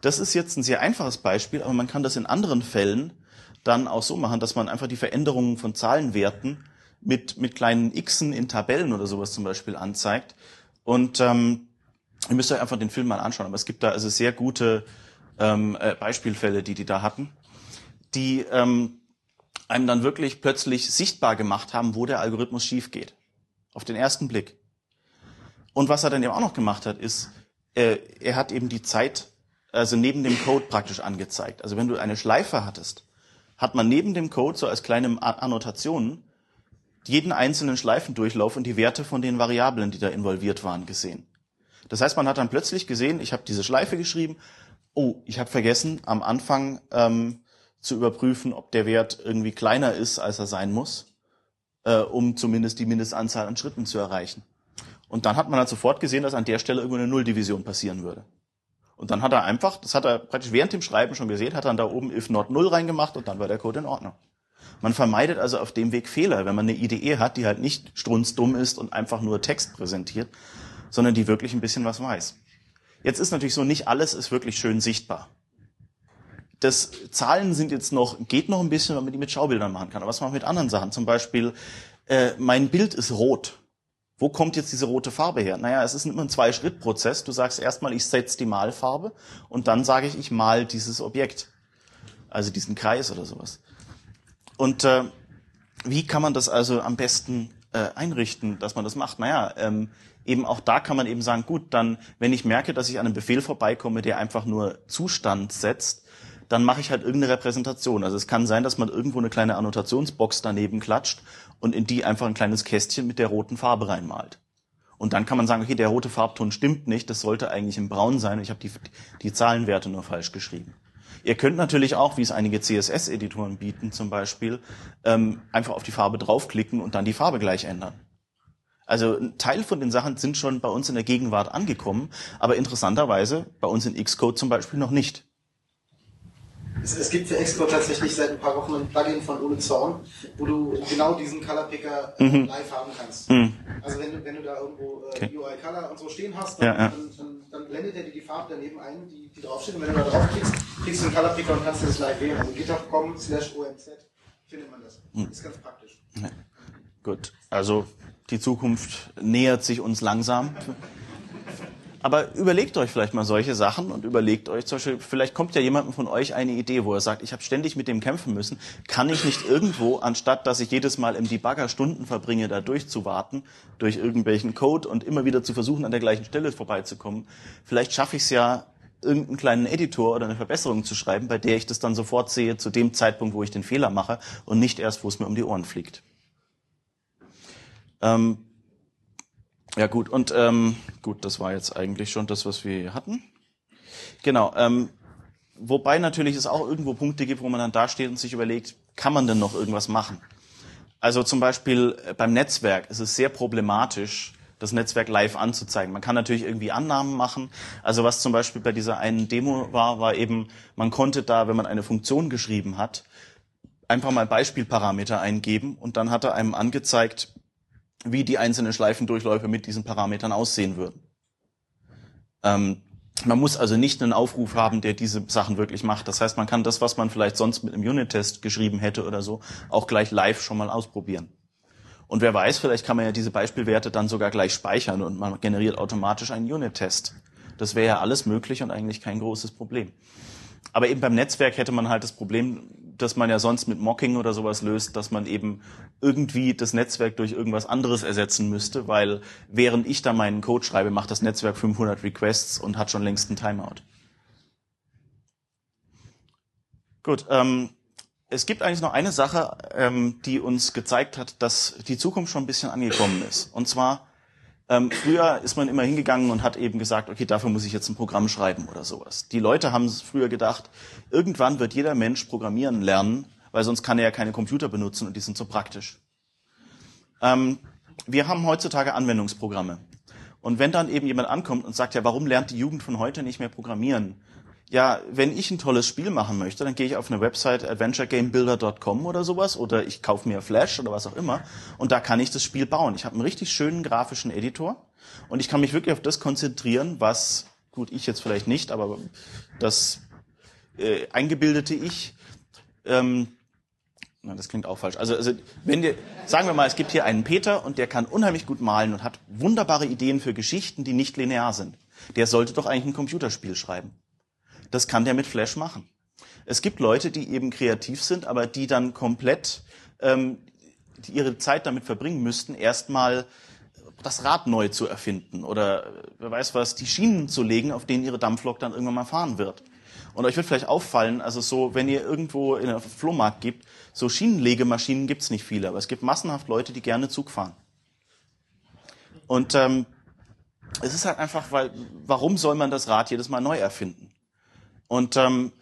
Das ist jetzt ein sehr einfaches Beispiel, aber man kann das in anderen Fällen dann auch so machen, dass man einfach die Veränderungen von Zahlenwerten mit, mit kleinen Xen in Tabellen oder sowas zum Beispiel anzeigt. Und ähm, ihr müsst euch einfach den Film mal anschauen, aber es gibt da also sehr gute ähm, äh, Beispielfälle, die die da hatten, die ähm, einem dann wirklich plötzlich sichtbar gemacht haben, wo der Algorithmus schief geht. Auf den ersten Blick. Und was er dann eben auch noch gemacht hat, ist, äh, er hat eben die Zeit also neben dem Code praktisch angezeigt. Also wenn du eine Schleife hattest, hat man neben dem Code so als kleine Annotationen jeden einzelnen Schleifendurchlauf und die Werte von den Variablen, die da involviert waren, gesehen. Das heißt, man hat dann plötzlich gesehen, ich habe diese Schleife geschrieben, oh, ich habe vergessen, am Anfang ähm, zu überprüfen, ob der Wert irgendwie kleiner ist, als er sein muss, äh, um zumindest die Mindestanzahl an Schritten zu erreichen. Und dann hat man halt sofort gesehen, dass an der Stelle irgendwo eine Nulldivision passieren würde. Und dann hat er einfach, das hat er praktisch während dem Schreiben schon gesehen, hat dann da oben if not null reingemacht und dann war der Code in Ordnung. Man vermeidet also auf dem Weg Fehler, wenn man eine IDE hat, die halt nicht strunzdumm ist und einfach nur Text präsentiert, sondern die wirklich ein bisschen was weiß. Jetzt ist natürlich so, nicht alles ist wirklich schön sichtbar. Das Zahlen sind jetzt noch, geht noch ein bisschen, wenn man die mit Schaubildern machen kann. Aber was man mit anderen Sachen, zum Beispiel, äh, mein Bild ist rot. Wo kommt jetzt diese rote Farbe her? Naja, es ist immer ein Zwei-Schritt-Prozess. Du sagst erstmal, ich setze die Malfarbe und dann sage ich, ich mal dieses Objekt. Also diesen Kreis oder sowas. Und äh, wie kann man das also am besten äh, einrichten, dass man das macht? Naja, ähm, eben auch da kann man eben sagen, gut, dann, wenn ich merke, dass ich an einem Befehl vorbeikomme, der einfach nur Zustand setzt, dann mache ich halt irgendeine Repräsentation. Also es kann sein, dass man irgendwo eine kleine Annotationsbox daneben klatscht und in die einfach ein kleines Kästchen mit der roten Farbe reinmalt. Und dann kann man sagen, okay, der rote Farbton stimmt nicht, das sollte eigentlich im Braun sein, ich habe die, die Zahlenwerte nur falsch geschrieben. Ihr könnt natürlich auch, wie es einige CSS-Editoren bieten zum Beispiel, ähm, einfach auf die Farbe draufklicken und dann die Farbe gleich ändern. Also ein Teil von den Sachen sind schon bei uns in der Gegenwart angekommen, aber interessanterweise bei uns in Xcode zum Beispiel noch nicht. Es, es, gibt für Xcode tatsächlich seit ein paar Wochen ein Plugin von Ole Zorn, wo du genau diesen Color Picker äh, mhm. live haben kannst. Mhm. Also wenn du, wenn du da irgendwo äh, okay. UI Color und so stehen hast, dann, ja, ja. Dann, dann, dann, blendet er dir die Farbe daneben ein, die, die draufsteht. Und wenn du da draufklickst, kriegst du einen Color Picker und kannst das live wählen. Also github.com slash omz findet man das. Mhm. Ist ganz praktisch. Ja. Gut, also die Zukunft nähert sich uns langsam. Aber überlegt euch vielleicht mal solche Sachen und überlegt euch zum Beispiel, vielleicht kommt ja jemandem von euch eine Idee, wo er sagt, ich habe ständig mit dem kämpfen müssen, kann ich nicht irgendwo, anstatt dass ich jedes Mal im Debugger Stunden verbringe, da durchzuwarten, durch irgendwelchen Code und immer wieder zu versuchen, an der gleichen Stelle vorbeizukommen, vielleicht schaffe ich es ja, irgendeinen kleinen Editor oder eine Verbesserung zu schreiben, bei der ich das dann sofort sehe, zu dem Zeitpunkt, wo ich den Fehler mache und nicht erst, wo es mir um die Ohren fliegt. Ähm, ja gut, und ähm, gut, das war jetzt eigentlich schon das, was wir hatten. Genau, ähm, wobei natürlich es auch irgendwo Punkte gibt, wo man dann da steht und sich überlegt, kann man denn noch irgendwas machen? Also zum Beispiel äh, beim Netzwerk ist es sehr problematisch, das Netzwerk live anzuzeigen. Man kann natürlich irgendwie Annahmen machen. Also was zum Beispiel bei dieser einen Demo war, war eben, man konnte da, wenn man eine Funktion geschrieben hat, einfach mal Beispielparameter eingeben und dann hat er einem angezeigt, wie die einzelnen Schleifendurchläufe mit diesen Parametern aussehen würden. Ähm, man muss also nicht einen Aufruf haben, der diese Sachen wirklich macht. Das heißt, man kann das, was man vielleicht sonst mit einem Unit-Test geschrieben hätte oder so, auch gleich live schon mal ausprobieren. Und wer weiß, vielleicht kann man ja diese Beispielwerte dann sogar gleich speichern und man generiert automatisch einen Unit-Test. Das wäre ja alles möglich und eigentlich kein großes Problem. Aber eben beim Netzwerk hätte man halt das Problem, das man ja sonst mit Mocking oder sowas löst, dass man eben irgendwie das Netzwerk durch irgendwas anderes ersetzen müsste, weil während ich da meinen Code schreibe, macht das Netzwerk 500 Requests und hat schon längst einen Timeout. Gut, ähm, es gibt eigentlich noch eine Sache, ähm, die uns gezeigt hat, dass die Zukunft schon ein bisschen angekommen ist. Und zwar ähm, früher ist man immer hingegangen und hat eben gesagt, okay, dafür muss ich jetzt ein Programm schreiben oder sowas. Die Leute haben früher gedacht, irgendwann wird jeder Mensch programmieren lernen, weil sonst kann er ja keine Computer benutzen und die sind so praktisch. Ähm, wir haben heutzutage Anwendungsprogramme. Und wenn dann eben jemand ankommt und sagt, ja, warum lernt die Jugend von heute nicht mehr programmieren? Ja, wenn ich ein tolles Spiel machen möchte, dann gehe ich auf eine Website adventuregamebuilder.com oder sowas oder ich kaufe mir Flash oder was auch immer und da kann ich das Spiel bauen. Ich habe einen richtig schönen grafischen Editor und ich kann mich wirklich auf das konzentrieren, was, gut, ich jetzt vielleicht nicht, aber das äh, eingebildete Ich, ähm, na, das klingt auch falsch. Also, also wenn dir, sagen wir mal, es gibt hier einen Peter und der kann unheimlich gut malen und hat wunderbare Ideen für Geschichten, die nicht linear sind. Der sollte doch eigentlich ein Computerspiel schreiben. Das kann der mit Flash machen. Es gibt Leute, die eben kreativ sind, aber die dann komplett ähm, die ihre Zeit damit verbringen müssten, erstmal das Rad neu zu erfinden oder wer weiß was, die Schienen zu legen, auf denen ihre Dampflok dann irgendwann mal fahren wird. Und euch wird vielleicht auffallen, also so, wenn ihr irgendwo in einem Flohmarkt gibt, so Schienenlegemaschinen gibt's nicht viele, aber es gibt massenhaft Leute, die gerne Zug fahren. Und ähm, es ist halt einfach, weil, warum soll man das Rad jedes Mal neu erfinden? Und ähm,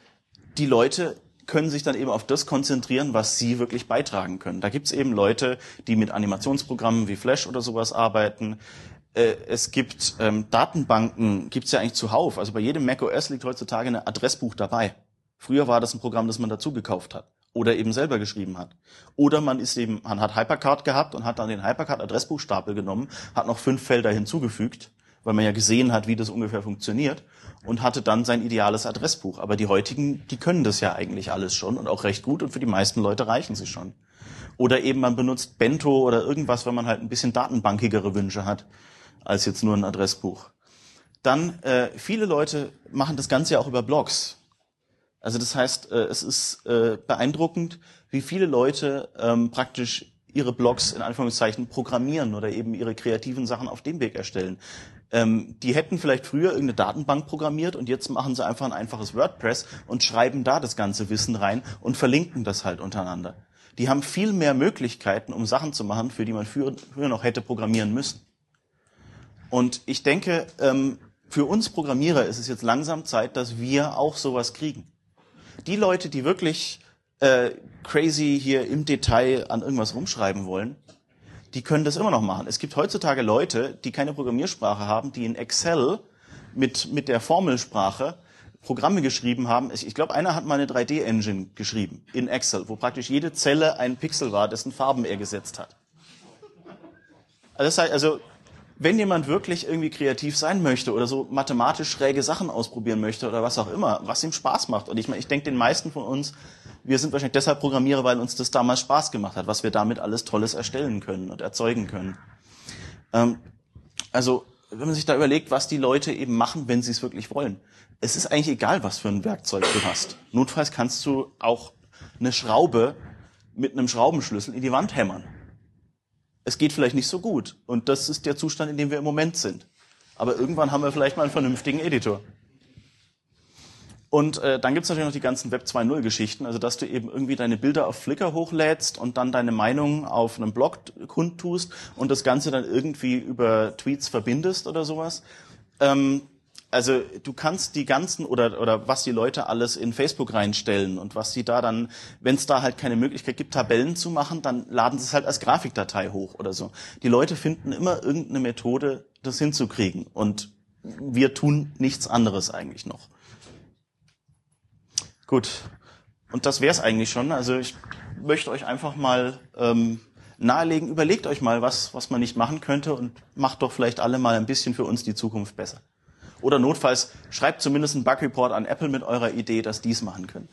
die Leute können sich dann eben auf das konzentrieren, was sie wirklich beitragen können. Da gibt's eben Leute, die mit Animationsprogrammen wie Flash oder sowas arbeiten. Äh, es gibt ähm, Datenbanken, gibt's ja eigentlich zuhauf. Also bei jedem macOS liegt heutzutage ein Adressbuch dabei. Früher war das ein Programm, das man dazu gekauft hat oder eben selber geschrieben hat. Oder man ist eben, man hat Hypercard gehabt und hat dann den Hypercard Adressbuchstapel genommen, hat noch fünf Felder hinzugefügt, weil man ja gesehen hat, wie das ungefähr funktioniert und hatte dann sein ideales Adressbuch. Aber die heutigen, die können das ja eigentlich alles schon und auch recht gut und für die meisten Leute reichen sie schon. Oder eben man benutzt Bento oder irgendwas, wenn man halt ein bisschen datenbankigere Wünsche hat, als jetzt nur ein Adressbuch. Dann, äh, viele Leute machen das Ganze ja auch über Blogs. Also das heißt, äh, es ist äh, beeindruckend, wie viele Leute ähm, praktisch ihre Blogs in Anführungszeichen programmieren oder eben ihre kreativen Sachen auf dem Weg erstellen. Ähm, die hätten vielleicht früher irgendeine Datenbank programmiert und jetzt machen sie einfach ein einfaches WordPress und schreiben da das ganze Wissen rein und verlinken das halt untereinander. Die haben viel mehr Möglichkeiten, um Sachen zu machen, für die man früher, früher noch hätte programmieren müssen. Und ich denke, ähm, für uns Programmierer ist es jetzt langsam Zeit, dass wir auch sowas kriegen. Die Leute, die wirklich äh, crazy hier im Detail an irgendwas rumschreiben wollen, die können das immer noch machen. Es gibt heutzutage Leute, die keine Programmiersprache haben, die in Excel mit, mit der Formelsprache Programme geschrieben haben. Ich glaube, einer hat mal eine 3D-Engine geschrieben in Excel, wo praktisch jede Zelle ein Pixel war, dessen Farben er gesetzt hat. Also, das heißt, also wenn jemand wirklich irgendwie kreativ sein möchte oder so mathematisch schräge Sachen ausprobieren möchte oder was auch immer, was ihm Spaß macht. Und ich meine, ich denke, den meisten von uns, wir sind wahrscheinlich deshalb Programmierer, weil uns das damals Spaß gemacht hat, was wir damit alles Tolles erstellen können und erzeugen können. Ähm, also, wenn man sich da überlegt, was die Leute eben machen, wenn sie es wirklich wollen. Es ist eigentlich egal, was für ein Werkzeug du hast. Notfalls kannst du auch eine Schraube mit einem Schraubenschlüssel in die Wand hämmern es geht vielleicht nicht so gut. Und das ist der Zustand, in dem wir im Moment sind. Aber irgendwann haben wir vielleicht mal einen vernünftigen Editor. Und äh, dann gibt's natürlich noch die ganzen Web 2.0 Geschichten, also dass du eben irgendwie deine Bilder auf Flickr hochlädst und dann deine Meinung auf einem Blog kundtust und das Ganze dann irgendwie über Tweets verbindest oder sowas. Ähm, also du kannst die ganzen oder oder was die Leute alles in Facebook reinstellen und was sie da dann, wenn es da halt keine Möglichkeit gibt, Tabellen zu machen, dann laden sie es halt als Grafikdatei hoch oder so. Die Leute finden immer irgendeine Methode, das hinzukriegen und wir tun nichts anderes eigentlich noch. Gut, und das wäre es eigentlich schon. Also ich möchte euch einfach mal ähm, nahelegen, überlegt euch mal, was was man nicht machen könnte und macht doch vielleicht alle mal ein bisschen für uns die Zukunft besser. Oder notfalls schreibt zumindest einen Bug-Report an Apple mit eurer Idee, dass die es machen können.